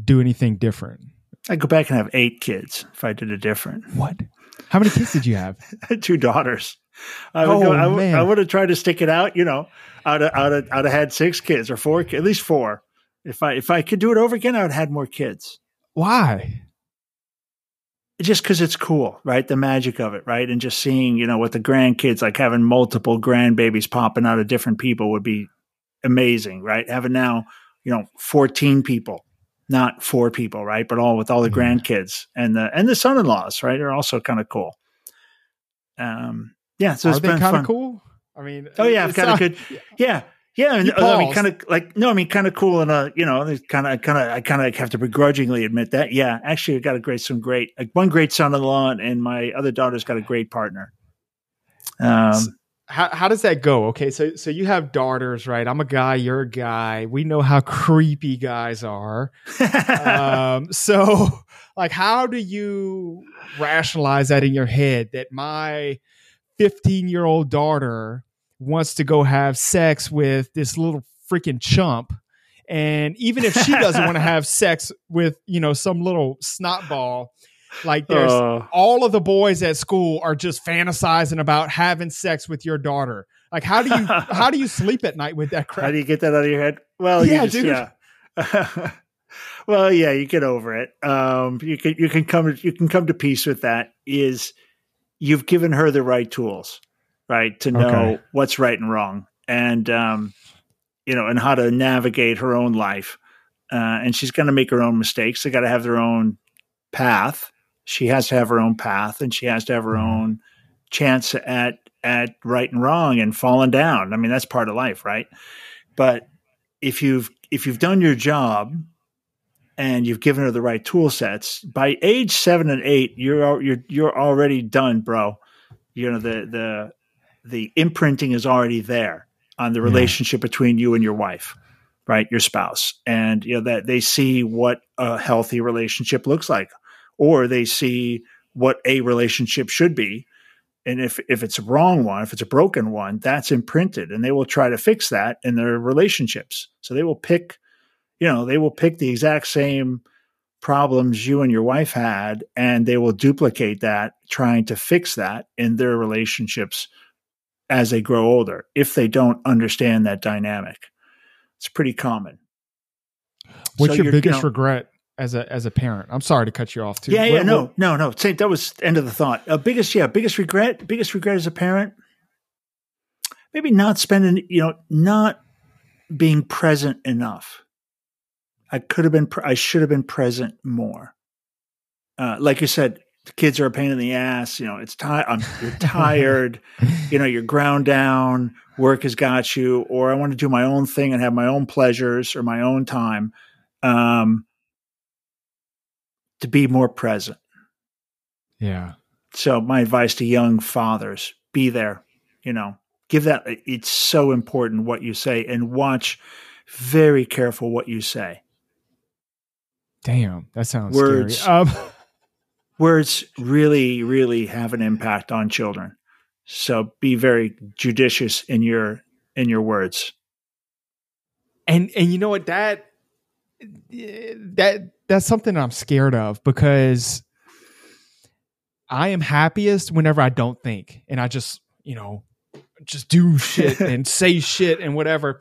do anything different. i'd go back and have eight kids if i did it different What? How many kids did you have? two daughters. I would, Oh, go, I, would, man. I would have tried to stick it out. You know, I'd have, I'd have, I'd have had six kids or four, at least four. If I if I could do it over again, I would have had more kids. Why? Just because it's cool, right? The magic of it, right? And just seeing, you know, what the grandkids like having multiple grandbabies popping out of different people would be amazing, right? Having now, you know, fourteen people not four people, right? But all with all the Yeah. grandkids and the and the son-in-laws, right? Are also kind of cool. Um, yeah, so Are it's been kind of cool? I mean, Oh yeah, I've got not- a good. Yeah, yeah. and, I mean, kind of like no, I mean, kind of cool, and uh, you know, kind of, kind of, I kind of have to begrudgingly admit that. Yeah, actually, I got a great, some great, like one great son-in-law, and my other daughter's got a great partner. Um, how how does that go? Okay, so so you have daughters, right? I'm a guy, you're a guy. We know how creepy guys are. um, so like how do you rationalize that in your head that my 15 year old daughter wants to go have sex with this little freaking chump and even if she doesn't want to have sex with you know some little snot ball like there's uh, all of the boys at school are just fantasizing about having sex with your daughter like how do you how do you sleep at night with that how do you get that out of your head? Well, Yeah, you just, dude. yeah. well, yeah, you get over it. Um, you can you can come you can come to peace with that. Is you've given her the right tools, right, to know Okay. what's right and wrong, and um, you know, and how to navigate her own life. Uh, and she's going to make her own mistakes. They got to have their own path. She has to have her own path, and she has to have her Mhm. own chance at at right and wrong and falling down. I mean, that's part of life, right? But if you've if you've done your job and you've given her the right tool sets, by age seven and eight, you're you're you're already done, bro. You know the the the imprinting is already there on the Yeah. relationship between you and your wife, right? Your spouse, and you know that they see what a healthy relationship looks like, or they see what a relationship should be. And if, if it's a wrong one, if it's a broken one, that's imprinted and they will try to fix that in their relationships. So they will pick, you know, they will pick the exact same problems you and your wife had and they will duplicate that trying to fix that in their relationships as they grow older if they don't understand that dynamic. It's pretty common. what's So your you're- you biggest know- regret as a as a parent i'm sorry to cut you off too Yeah, yeah, What- no, what- no, no. Say that was end of the thought. Uh, biggest, yeah, biggest regret. Biggest regret as a parent. Maybe not spending, you know, not being present enough. I could have been. Pre- I should have been present more. Uh, like you said, the kids are a pain in the ass. You know, it's tired. I'm you're tired. you know, you're ground down. Work has got you, or I want to do my own thing and have my own pleasures or my own time. Um, to be more present. yeah So my advice to young fathers, be there, you know, give that it's so important what you say and watch very careful what you say. damn that sounds Words. scary um, Words really really have an impact on children. So be very judicious in your in your words. and and you know what that that that's something I'm scared of because I am happiest whenever I don't think and I just you know just do shit and say shit and whatever.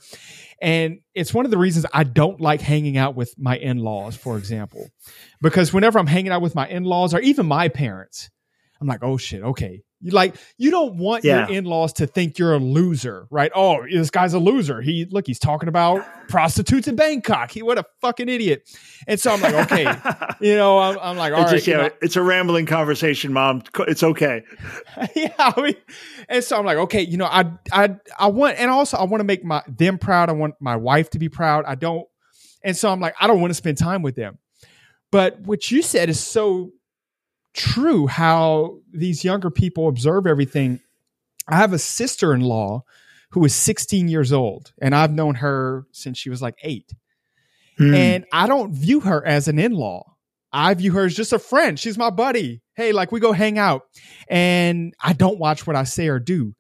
And it's one of the reasons I don't like hanging out with my in laws, for example, because whenever I'm hanging out with my in laws or even my parents, I'm like, oh shit, okay. You like you don't want Yeah. your in-laws to think you're a loser, right? Oh, this guy's a loser. He look, he's talking about prostitutes in Bangkok. He what a fucking idiot. And so I'm like, okay, you know, I'm, I'm like, all It's right, just, yeah, know, it's a rambling conversation, mom. It's okay. yeah, I mean, and so I'm like, okay, you know, I I I want, and also I want to make my them proud. I want my wife to be proud. I don't, and so I'm like, I don't want to spend time with them. But what you said is so true. How these younger people observe everything. I have a sister in law who is 16 years old, and I've known her since she was like eight. Hmm. And I don't view her as an in law. I view her as just a friend. She's my buddy. Hey, like we go hang out. And I don't watch what I say or do.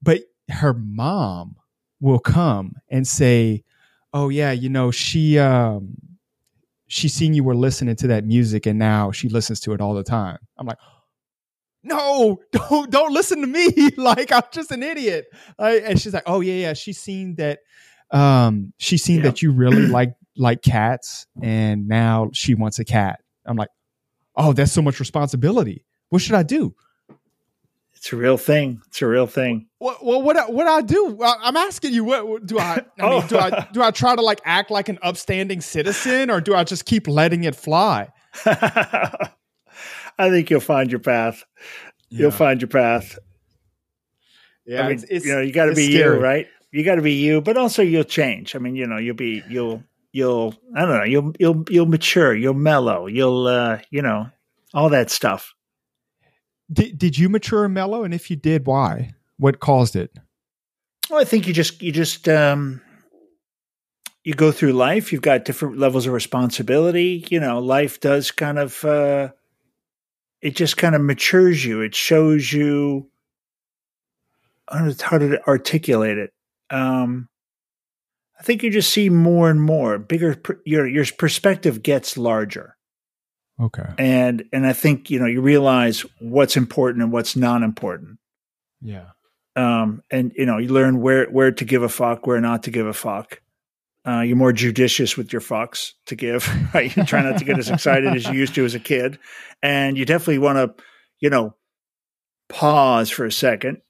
But her mom will come and say, Oh yeah, you know, she um she seen you were listening to that music and now she listens to it all the time. I'm like, no, don't don't listen to me. like I'm just an idiot. I, and she's like, oh yeah, yeah. She's seen that. Um, she's seen Yeah. that you really like like cats, and now she wants a cat. I'm like, oh, that's so much responsibility. What should I do? It's a real thing. It's a real thing. Well, well what what I do? I'm asking you. What, what do I? I mean, do I do I try to like act like an upstanding citizen, or do I just keep letting it fly? I think you'll find your path. Yeah. You'll find your path. Yeah, I mean, it's, it's, you know, you got to be scary. you, right? You got to be you, but also you'll change. I mean, you know, you'll be you'll you'll I don't know, you'll you'll you'll mature, you'll mellow, you'll uh, you know, all that stuff. Did did you mature and mellow? And if you did, why? What caused it? Well, I think you just you just um you go through life, you've got different levels of responsibility. You know, life does kind of uh it just kind of matures you. It shows you I don't know how to articulate it. Um I think you just see more and more bigger your your perspective gets larger. Okay. And and I think you know you realize what's important and what's not important. Yeah. Um, and you know you learn where where to give a fuck, where not to give a fuck. Uh, you're more judicious with your fucks to give. Right? You try not to get as excited as you used to as a kid, and you definitely want to, you know, pause for a second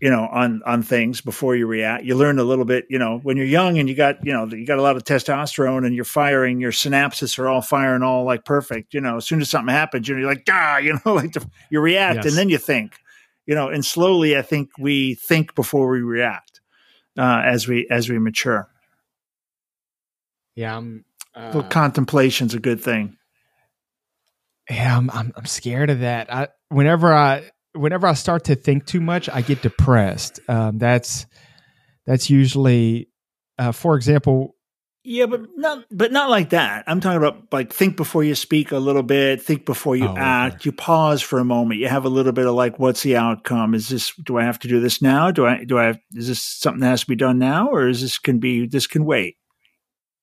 you know on on things before you react. You learn a little bit you know when you're young and you got you know you got a lot of testosterone and you're firing your synapses are all firing all like perfect you know. As soon as something happens you're like ah you know like the, you react yes. and then you think you know and slowly i think we think before we react uh, as we as we mature. Yeah i'm uh, well, contemplation's a good thing. Yeah I'm, I'm i'm scared of that. I whenever i whenever I start to think too much, I get depressed. Um, that's that's usually, uh, for example. Yeah, but not but not like that. I'm talking about like think before you speak a little bit, think before you oh, act. Okay. You pause for a moment. You have a little bit of like, what's the outcome? Is this do I have to do this now? Do I do I have, is this something that has to be done now, or is this can be this can wait?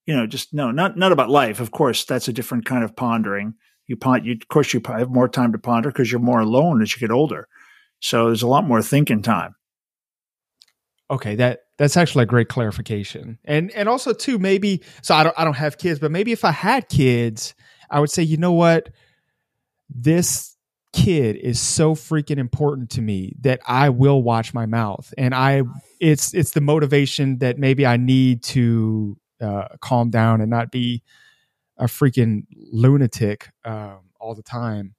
You know, just no, not not about life. Of course, that's a different kind of pondering you pond, you, of course, you have more time to ponder because you're more alone as you get older. So there's a lot more thinking time. Okay, that that's actually a great clarification, and and also too maybe so I don't I don't have kids, but maybe if I had kids, I would say you know what, this kid is so freaking important to me that I will watch my mouth, and I it's it's the motivation that maybe I need to uh, calm down and not be a freaking lunatic um, all the time.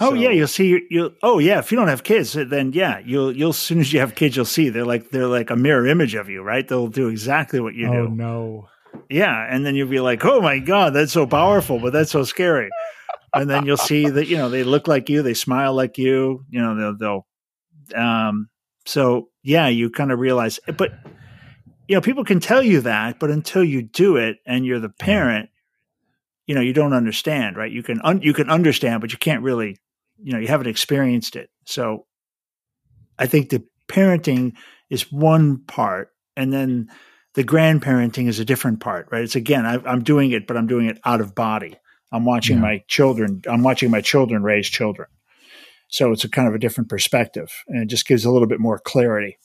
Oh so, yeah, you'll see. You'll oh yeah, if you don't have kids, then yeah, you'll you'll as soon as you have kids, you'll see they're like they're like a mirror image of you, right? They'll do exactly what you oh, do. no. Yeah, and then you'll be like, oh my god, that's so powerful, but that's so scary. and then you'll see that you know they look like you, they smile like you, you know they'll they'll. Um, so yeah, you kind of realize, but you know people can tell you that, but until you do it and you're the parent, you know you don't understand right? You can un- you can understand but you can't really you know you haven't experienced it. So i think the parenting is one part and then the grandparenting is a different part right? It's again I, am doing it but i'm doing it out of body. I'm watching yeah. my children i'm watching my children raise children. So it's a kind of a different perspective and it just gives a little bit more clarity.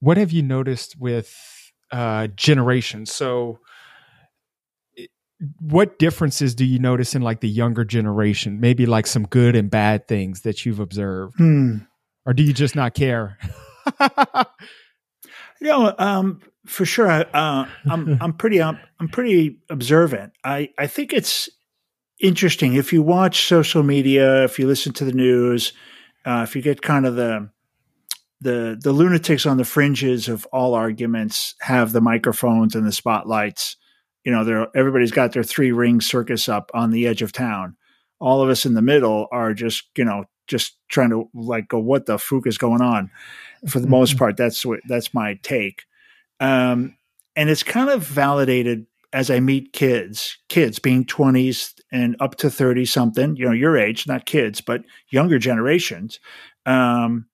What have you noticed with uh generations? So what differences do you notice in like the younger generation? Maybe like some good and bad things that you've observed, hmm. or do you just not care? you know, um, for sure. Uh, I'm I'm pretty um, I'm pretty observant. I I think it's interesting if you watch social media, if you listen to the news, uh, if you get kind of the the the lunatics on the fringes of all arguments have the microphones and the spotlights you know, they're, everybody's got their three ring circus up on the edge of town. All of us in the middle are just, you know, just trying to like go, what the fuck is going on? For the mm-hmm. most part, that's what that's my take. Um, and it's kind of validated as I meet kids, kids being twenties and up to thirty something, you know, your age, not kids, but younger generations. Um,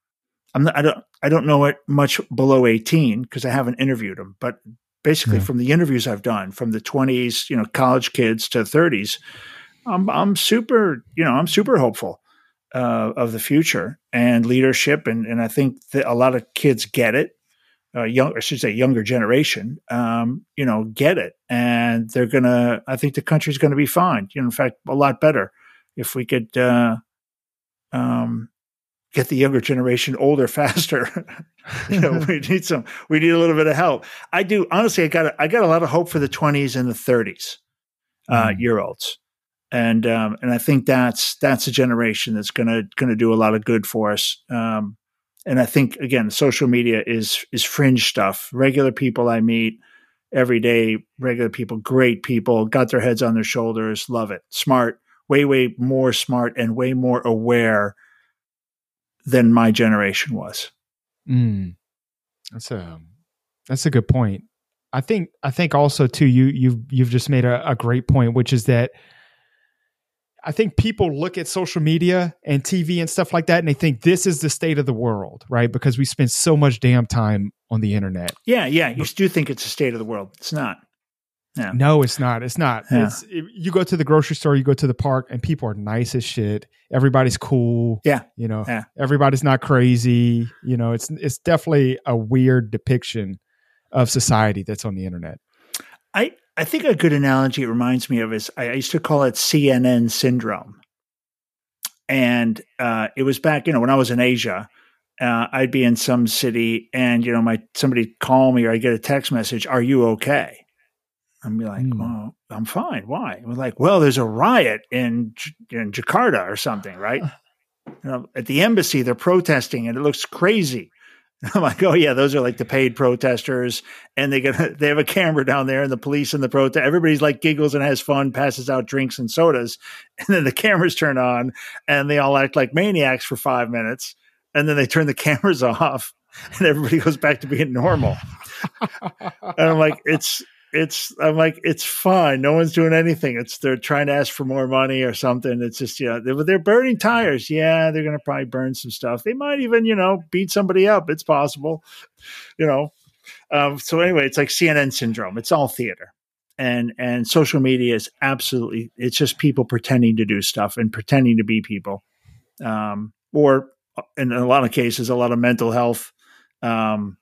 I'm not, I don't I don't know it much below eighteen because I haven't interviewed them, but basically yeah. from the interviews I've done from the 20s, you know, college kids to 30s, I'm, I'm super, you know, I'm super hopeful uh, of the future and leadership. And, and I think that a lot of kids get it. Uh, young, I should say, younger generation, um, you know, get it, and they're gonna. I think the country's going to be fine. You know, in fact, a lot better if we could, uh, um, get the younger generation older faster. you know, we need some, we need a little bit of help. I do honestly. I got, a, I got a lot of hope for the twenties and the thirties uh, mm. year olds, and um, and I think that's that's a generation that's gonna gonna do a lot of good for us. Um, and I think again, social media is is fringe stuff. Regular people I meet every day, regular people, great people, got their heads on their shoulders, love it, smart, way way more smart and way more aware than my generation was. Mm. That's a that's a good point. I think I think also too you you've you've just made a, a great point, which is that I think people look at social media and TV and stuff like that, and they think this is the state of the world, right? Because we spend so much damn time on the internet. Yeah, yeah. You do think it's the state of the world. It's not. Yeah. No, it's not. It's not. Yeah. It's, it, you go to the grocery store, you go to the park, and people are nice as shit. Everybody's cool. Yeah. You know, yeah. everybody's not crazy. You know, it's it's definitely a weird depiction of society that's on the internet. I I think a good analogy it reminds me of is I used to call it CNN syndrome. And uh, it was back, you know, when I was in Asia, uh, I'd be in some city and, you know, my somebody call me or I get a text message, Are you okay? I'd be like, mm. Well, I'm fine. Why? We're like, Well, there's a riot in in Jakarta or something, right? you know, at the embassy, they're protesting and it looks crazy. I'm like, oh yeah, those are like the paid protesters, and they get they have a camera down there, and the police and the protest. Everybody's like giggles and has fun, passes out drinks and sodas, and then the cameras turn on, and they all act like maniacs for five minutes, and then they turn the cameras off, and everybody goes back to being normal. and I'm like, it's it's I'm like it's fine. No one's doing anything. It's they're trying to ask for more money or something. It's just yeah, they're, they're burning tires. Yeah, they're gonna probably burn some stuff. They might even you know beat somebody up. It's possible, you know. Um, so anyway, it's like CNN syndrome. It's all theater, and and social media is absolutely. It's just people pretending to do stuff and pretending to be people, um, or in a lot of cases, a lot of mental health. Um,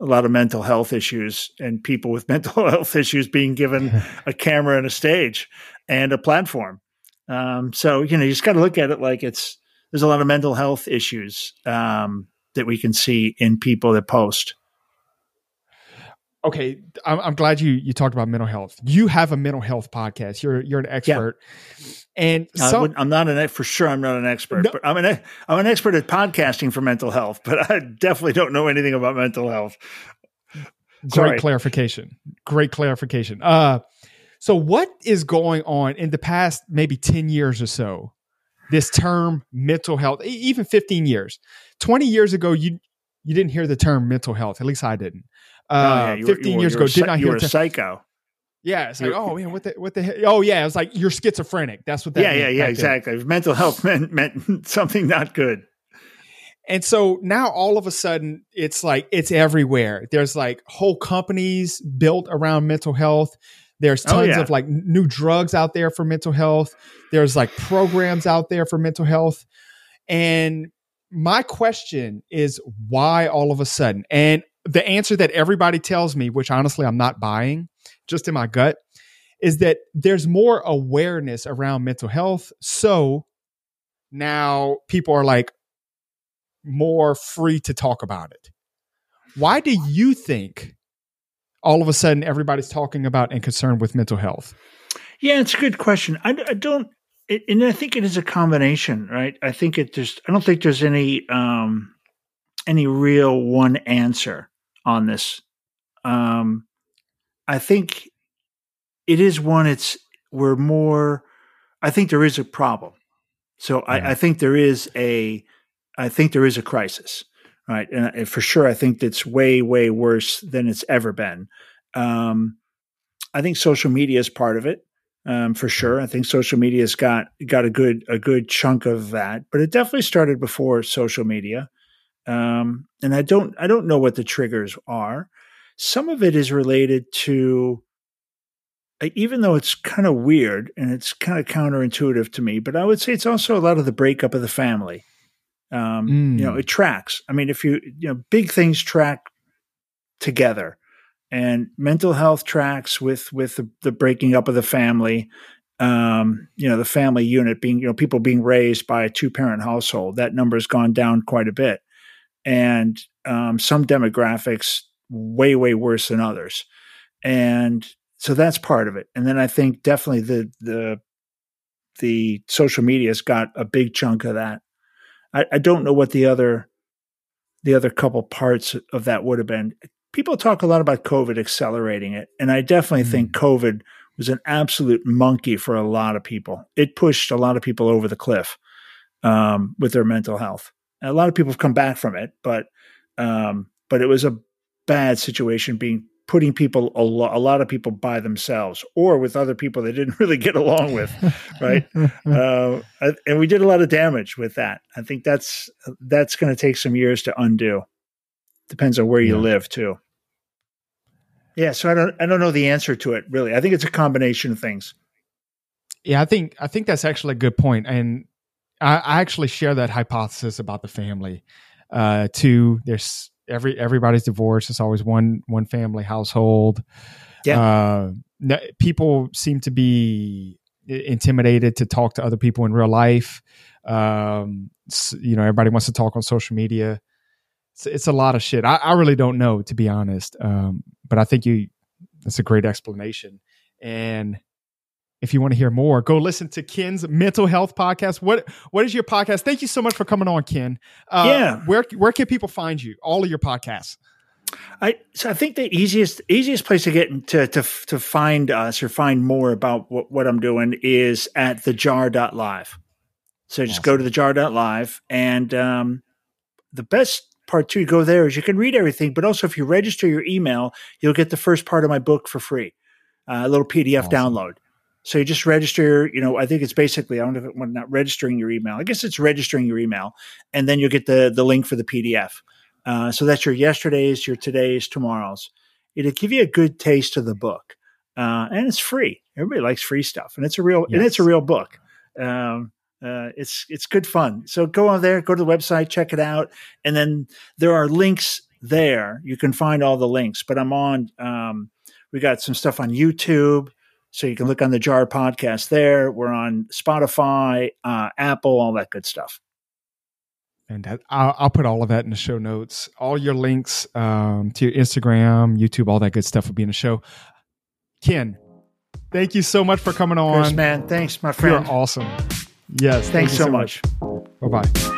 a lot of mental health issues and people with mental health issues being given a camera and a stage and a platform. Um, so you know, you just got to look at it like it's there's a lot of mental health issues um, that we can see in people that post. Okay, I'm, I'm, glad you you talked about mental health. You have a mental health podcast. You're you're an expert, yeah. and so, I'm not an for sure. I'm not an expert, no, but I'm an I'm an expert at podcasting for mental health. But I definitely don't know anything about mental health. Sorry. Great clarification. Great clarification. Uh, so what is going on in the past maybe 10 years or so? This term mental health, even 15 years. 20 years ago, you you didn't hear the term mental health. At least I didn't. Uh, oh, yeah, 15 were, years ago, did not hear a psycho. Yeah, it's like, oh man, what the what the hell? Oh yeah, it was like you're schizophrenic. That's what that. Yeah, yeah, yeah, exactly. Mental health meant meant something not good. And so now all of a sudden it's like it's everywhere. There's like whole companies built around mental health. There's oh, tons oh, yeah. of like new drugs out there for mental health. There's like programs out there for mental health. And my question is why all of a sudden? And the answer that everybody tells me, which honestly I'm not buying, just in my gut, is that there's more awareness around mental health. So now people are like more free to talk about it. Why do you think all of a sudden everybody's talking about and concerned with mental health? Yeah, it's a good question. I, I don't, it, and I think it is a combination, right? I think it just, I don't think there's any, um, any real one answer on this. Um, I think it is one. It's we're more. I think there is a problem. So yeah. I, I, think there is a. I think there is a crisis, right? And, for sure, I think that's way way worse than it's ever been. Um, I think social media is part of it. Um, for sure. I think social media has got got a good a good chunk of that, but it definitely started before social media. Um, and I don't I don't know what the triggers are. Some of it is related to even though it's kind of weird and it's kind of counterintuitive to me, but I would say it's also a lot of the breakup of the family. Um, mm. You know, mm. it tracks. I mean, if you you know, big things track together, and mental health tracks with with the, the breaking up of the family, um, you know, the family unit being, you know, people being raised by a two parent household, that number has gone down quite a bit. And um, some demographics way, way worse than others. And so that's part of it. And then I think definitely the, the, the social media has got a big chunk of that. I, I don't know what the other, the other couple parts of that would have been. People talk a lot about COVID accelerating it. And I definitely mm. think COVID was an absolute monkey for a lot of people. It pushed a lot of people over the cliff um, with their mental health. And a lot of people have come back from it, but um, but it was a bad situation being putting people a, lo- a, lot of people by themselves or with other people they didn't really get along with right uh, and we did a lot of damage with that i think that's that's going to take some years to undo depends on where you live too yeah, so I don't I don't know the answer to it really. I think it's a combination of things. Yeah, I think I think that's actually a good point, and I, I actually share that hypothesis about the family. Uh, too, there's every everybody's divorced. It's always one one family household. Yeah, uh, people seem to be intimidated to talk to other people in real life. Um, you know, everybody wants to talk on social media it's, it's a lot of shit. I, I, really don't know to be honest. Um, but I think you that's a great explanation. And if you want to hear more, go listen to Ken's mental health podcast. What what is your podcast? Thank you so much for coming on, Ken. Uh, yeah, where where can people find you? All of your podcasts. I so I think the easiest easiest place to get to to to find us or find more about what, what I'm doing is at thejar.live. So just awesome. go to thejar.live and um, the best part two, go there is you can read everything, but also if you register your email, you'll get the first part of my book for free, uh, a little PDF awesome. download. So you just register, you know, I think it's basically, I don't know if it, not registering your email. I guess it's registering your email and then you'll get the, the link for the PDF. Uh, so that's your yesterday's, your today's, tomorrow's. It'll give you a good taste of the book. Uh, and it's free. Everybody likes free stuff and it's a real, yes. and it's a real book. Um, uh, it's it's good fun. So go on there, go to the website, check it out, and then there are links there. You can find all the links. But I'm on. Um, we got some stuff on YouTube, so you can look on the Jar podcast there. We're on Spotify, uh, Apple, all that good stuff. And I'll, I'll, put all of that in the show notes. All your links um, to your Instagram, YouTube, all that good stuff will be in the show. Ken, thank you so much for coming on. Chris, man, thanks, my friend. You're awesome. Yes. Thanks thank so, so much. much. Bye bye.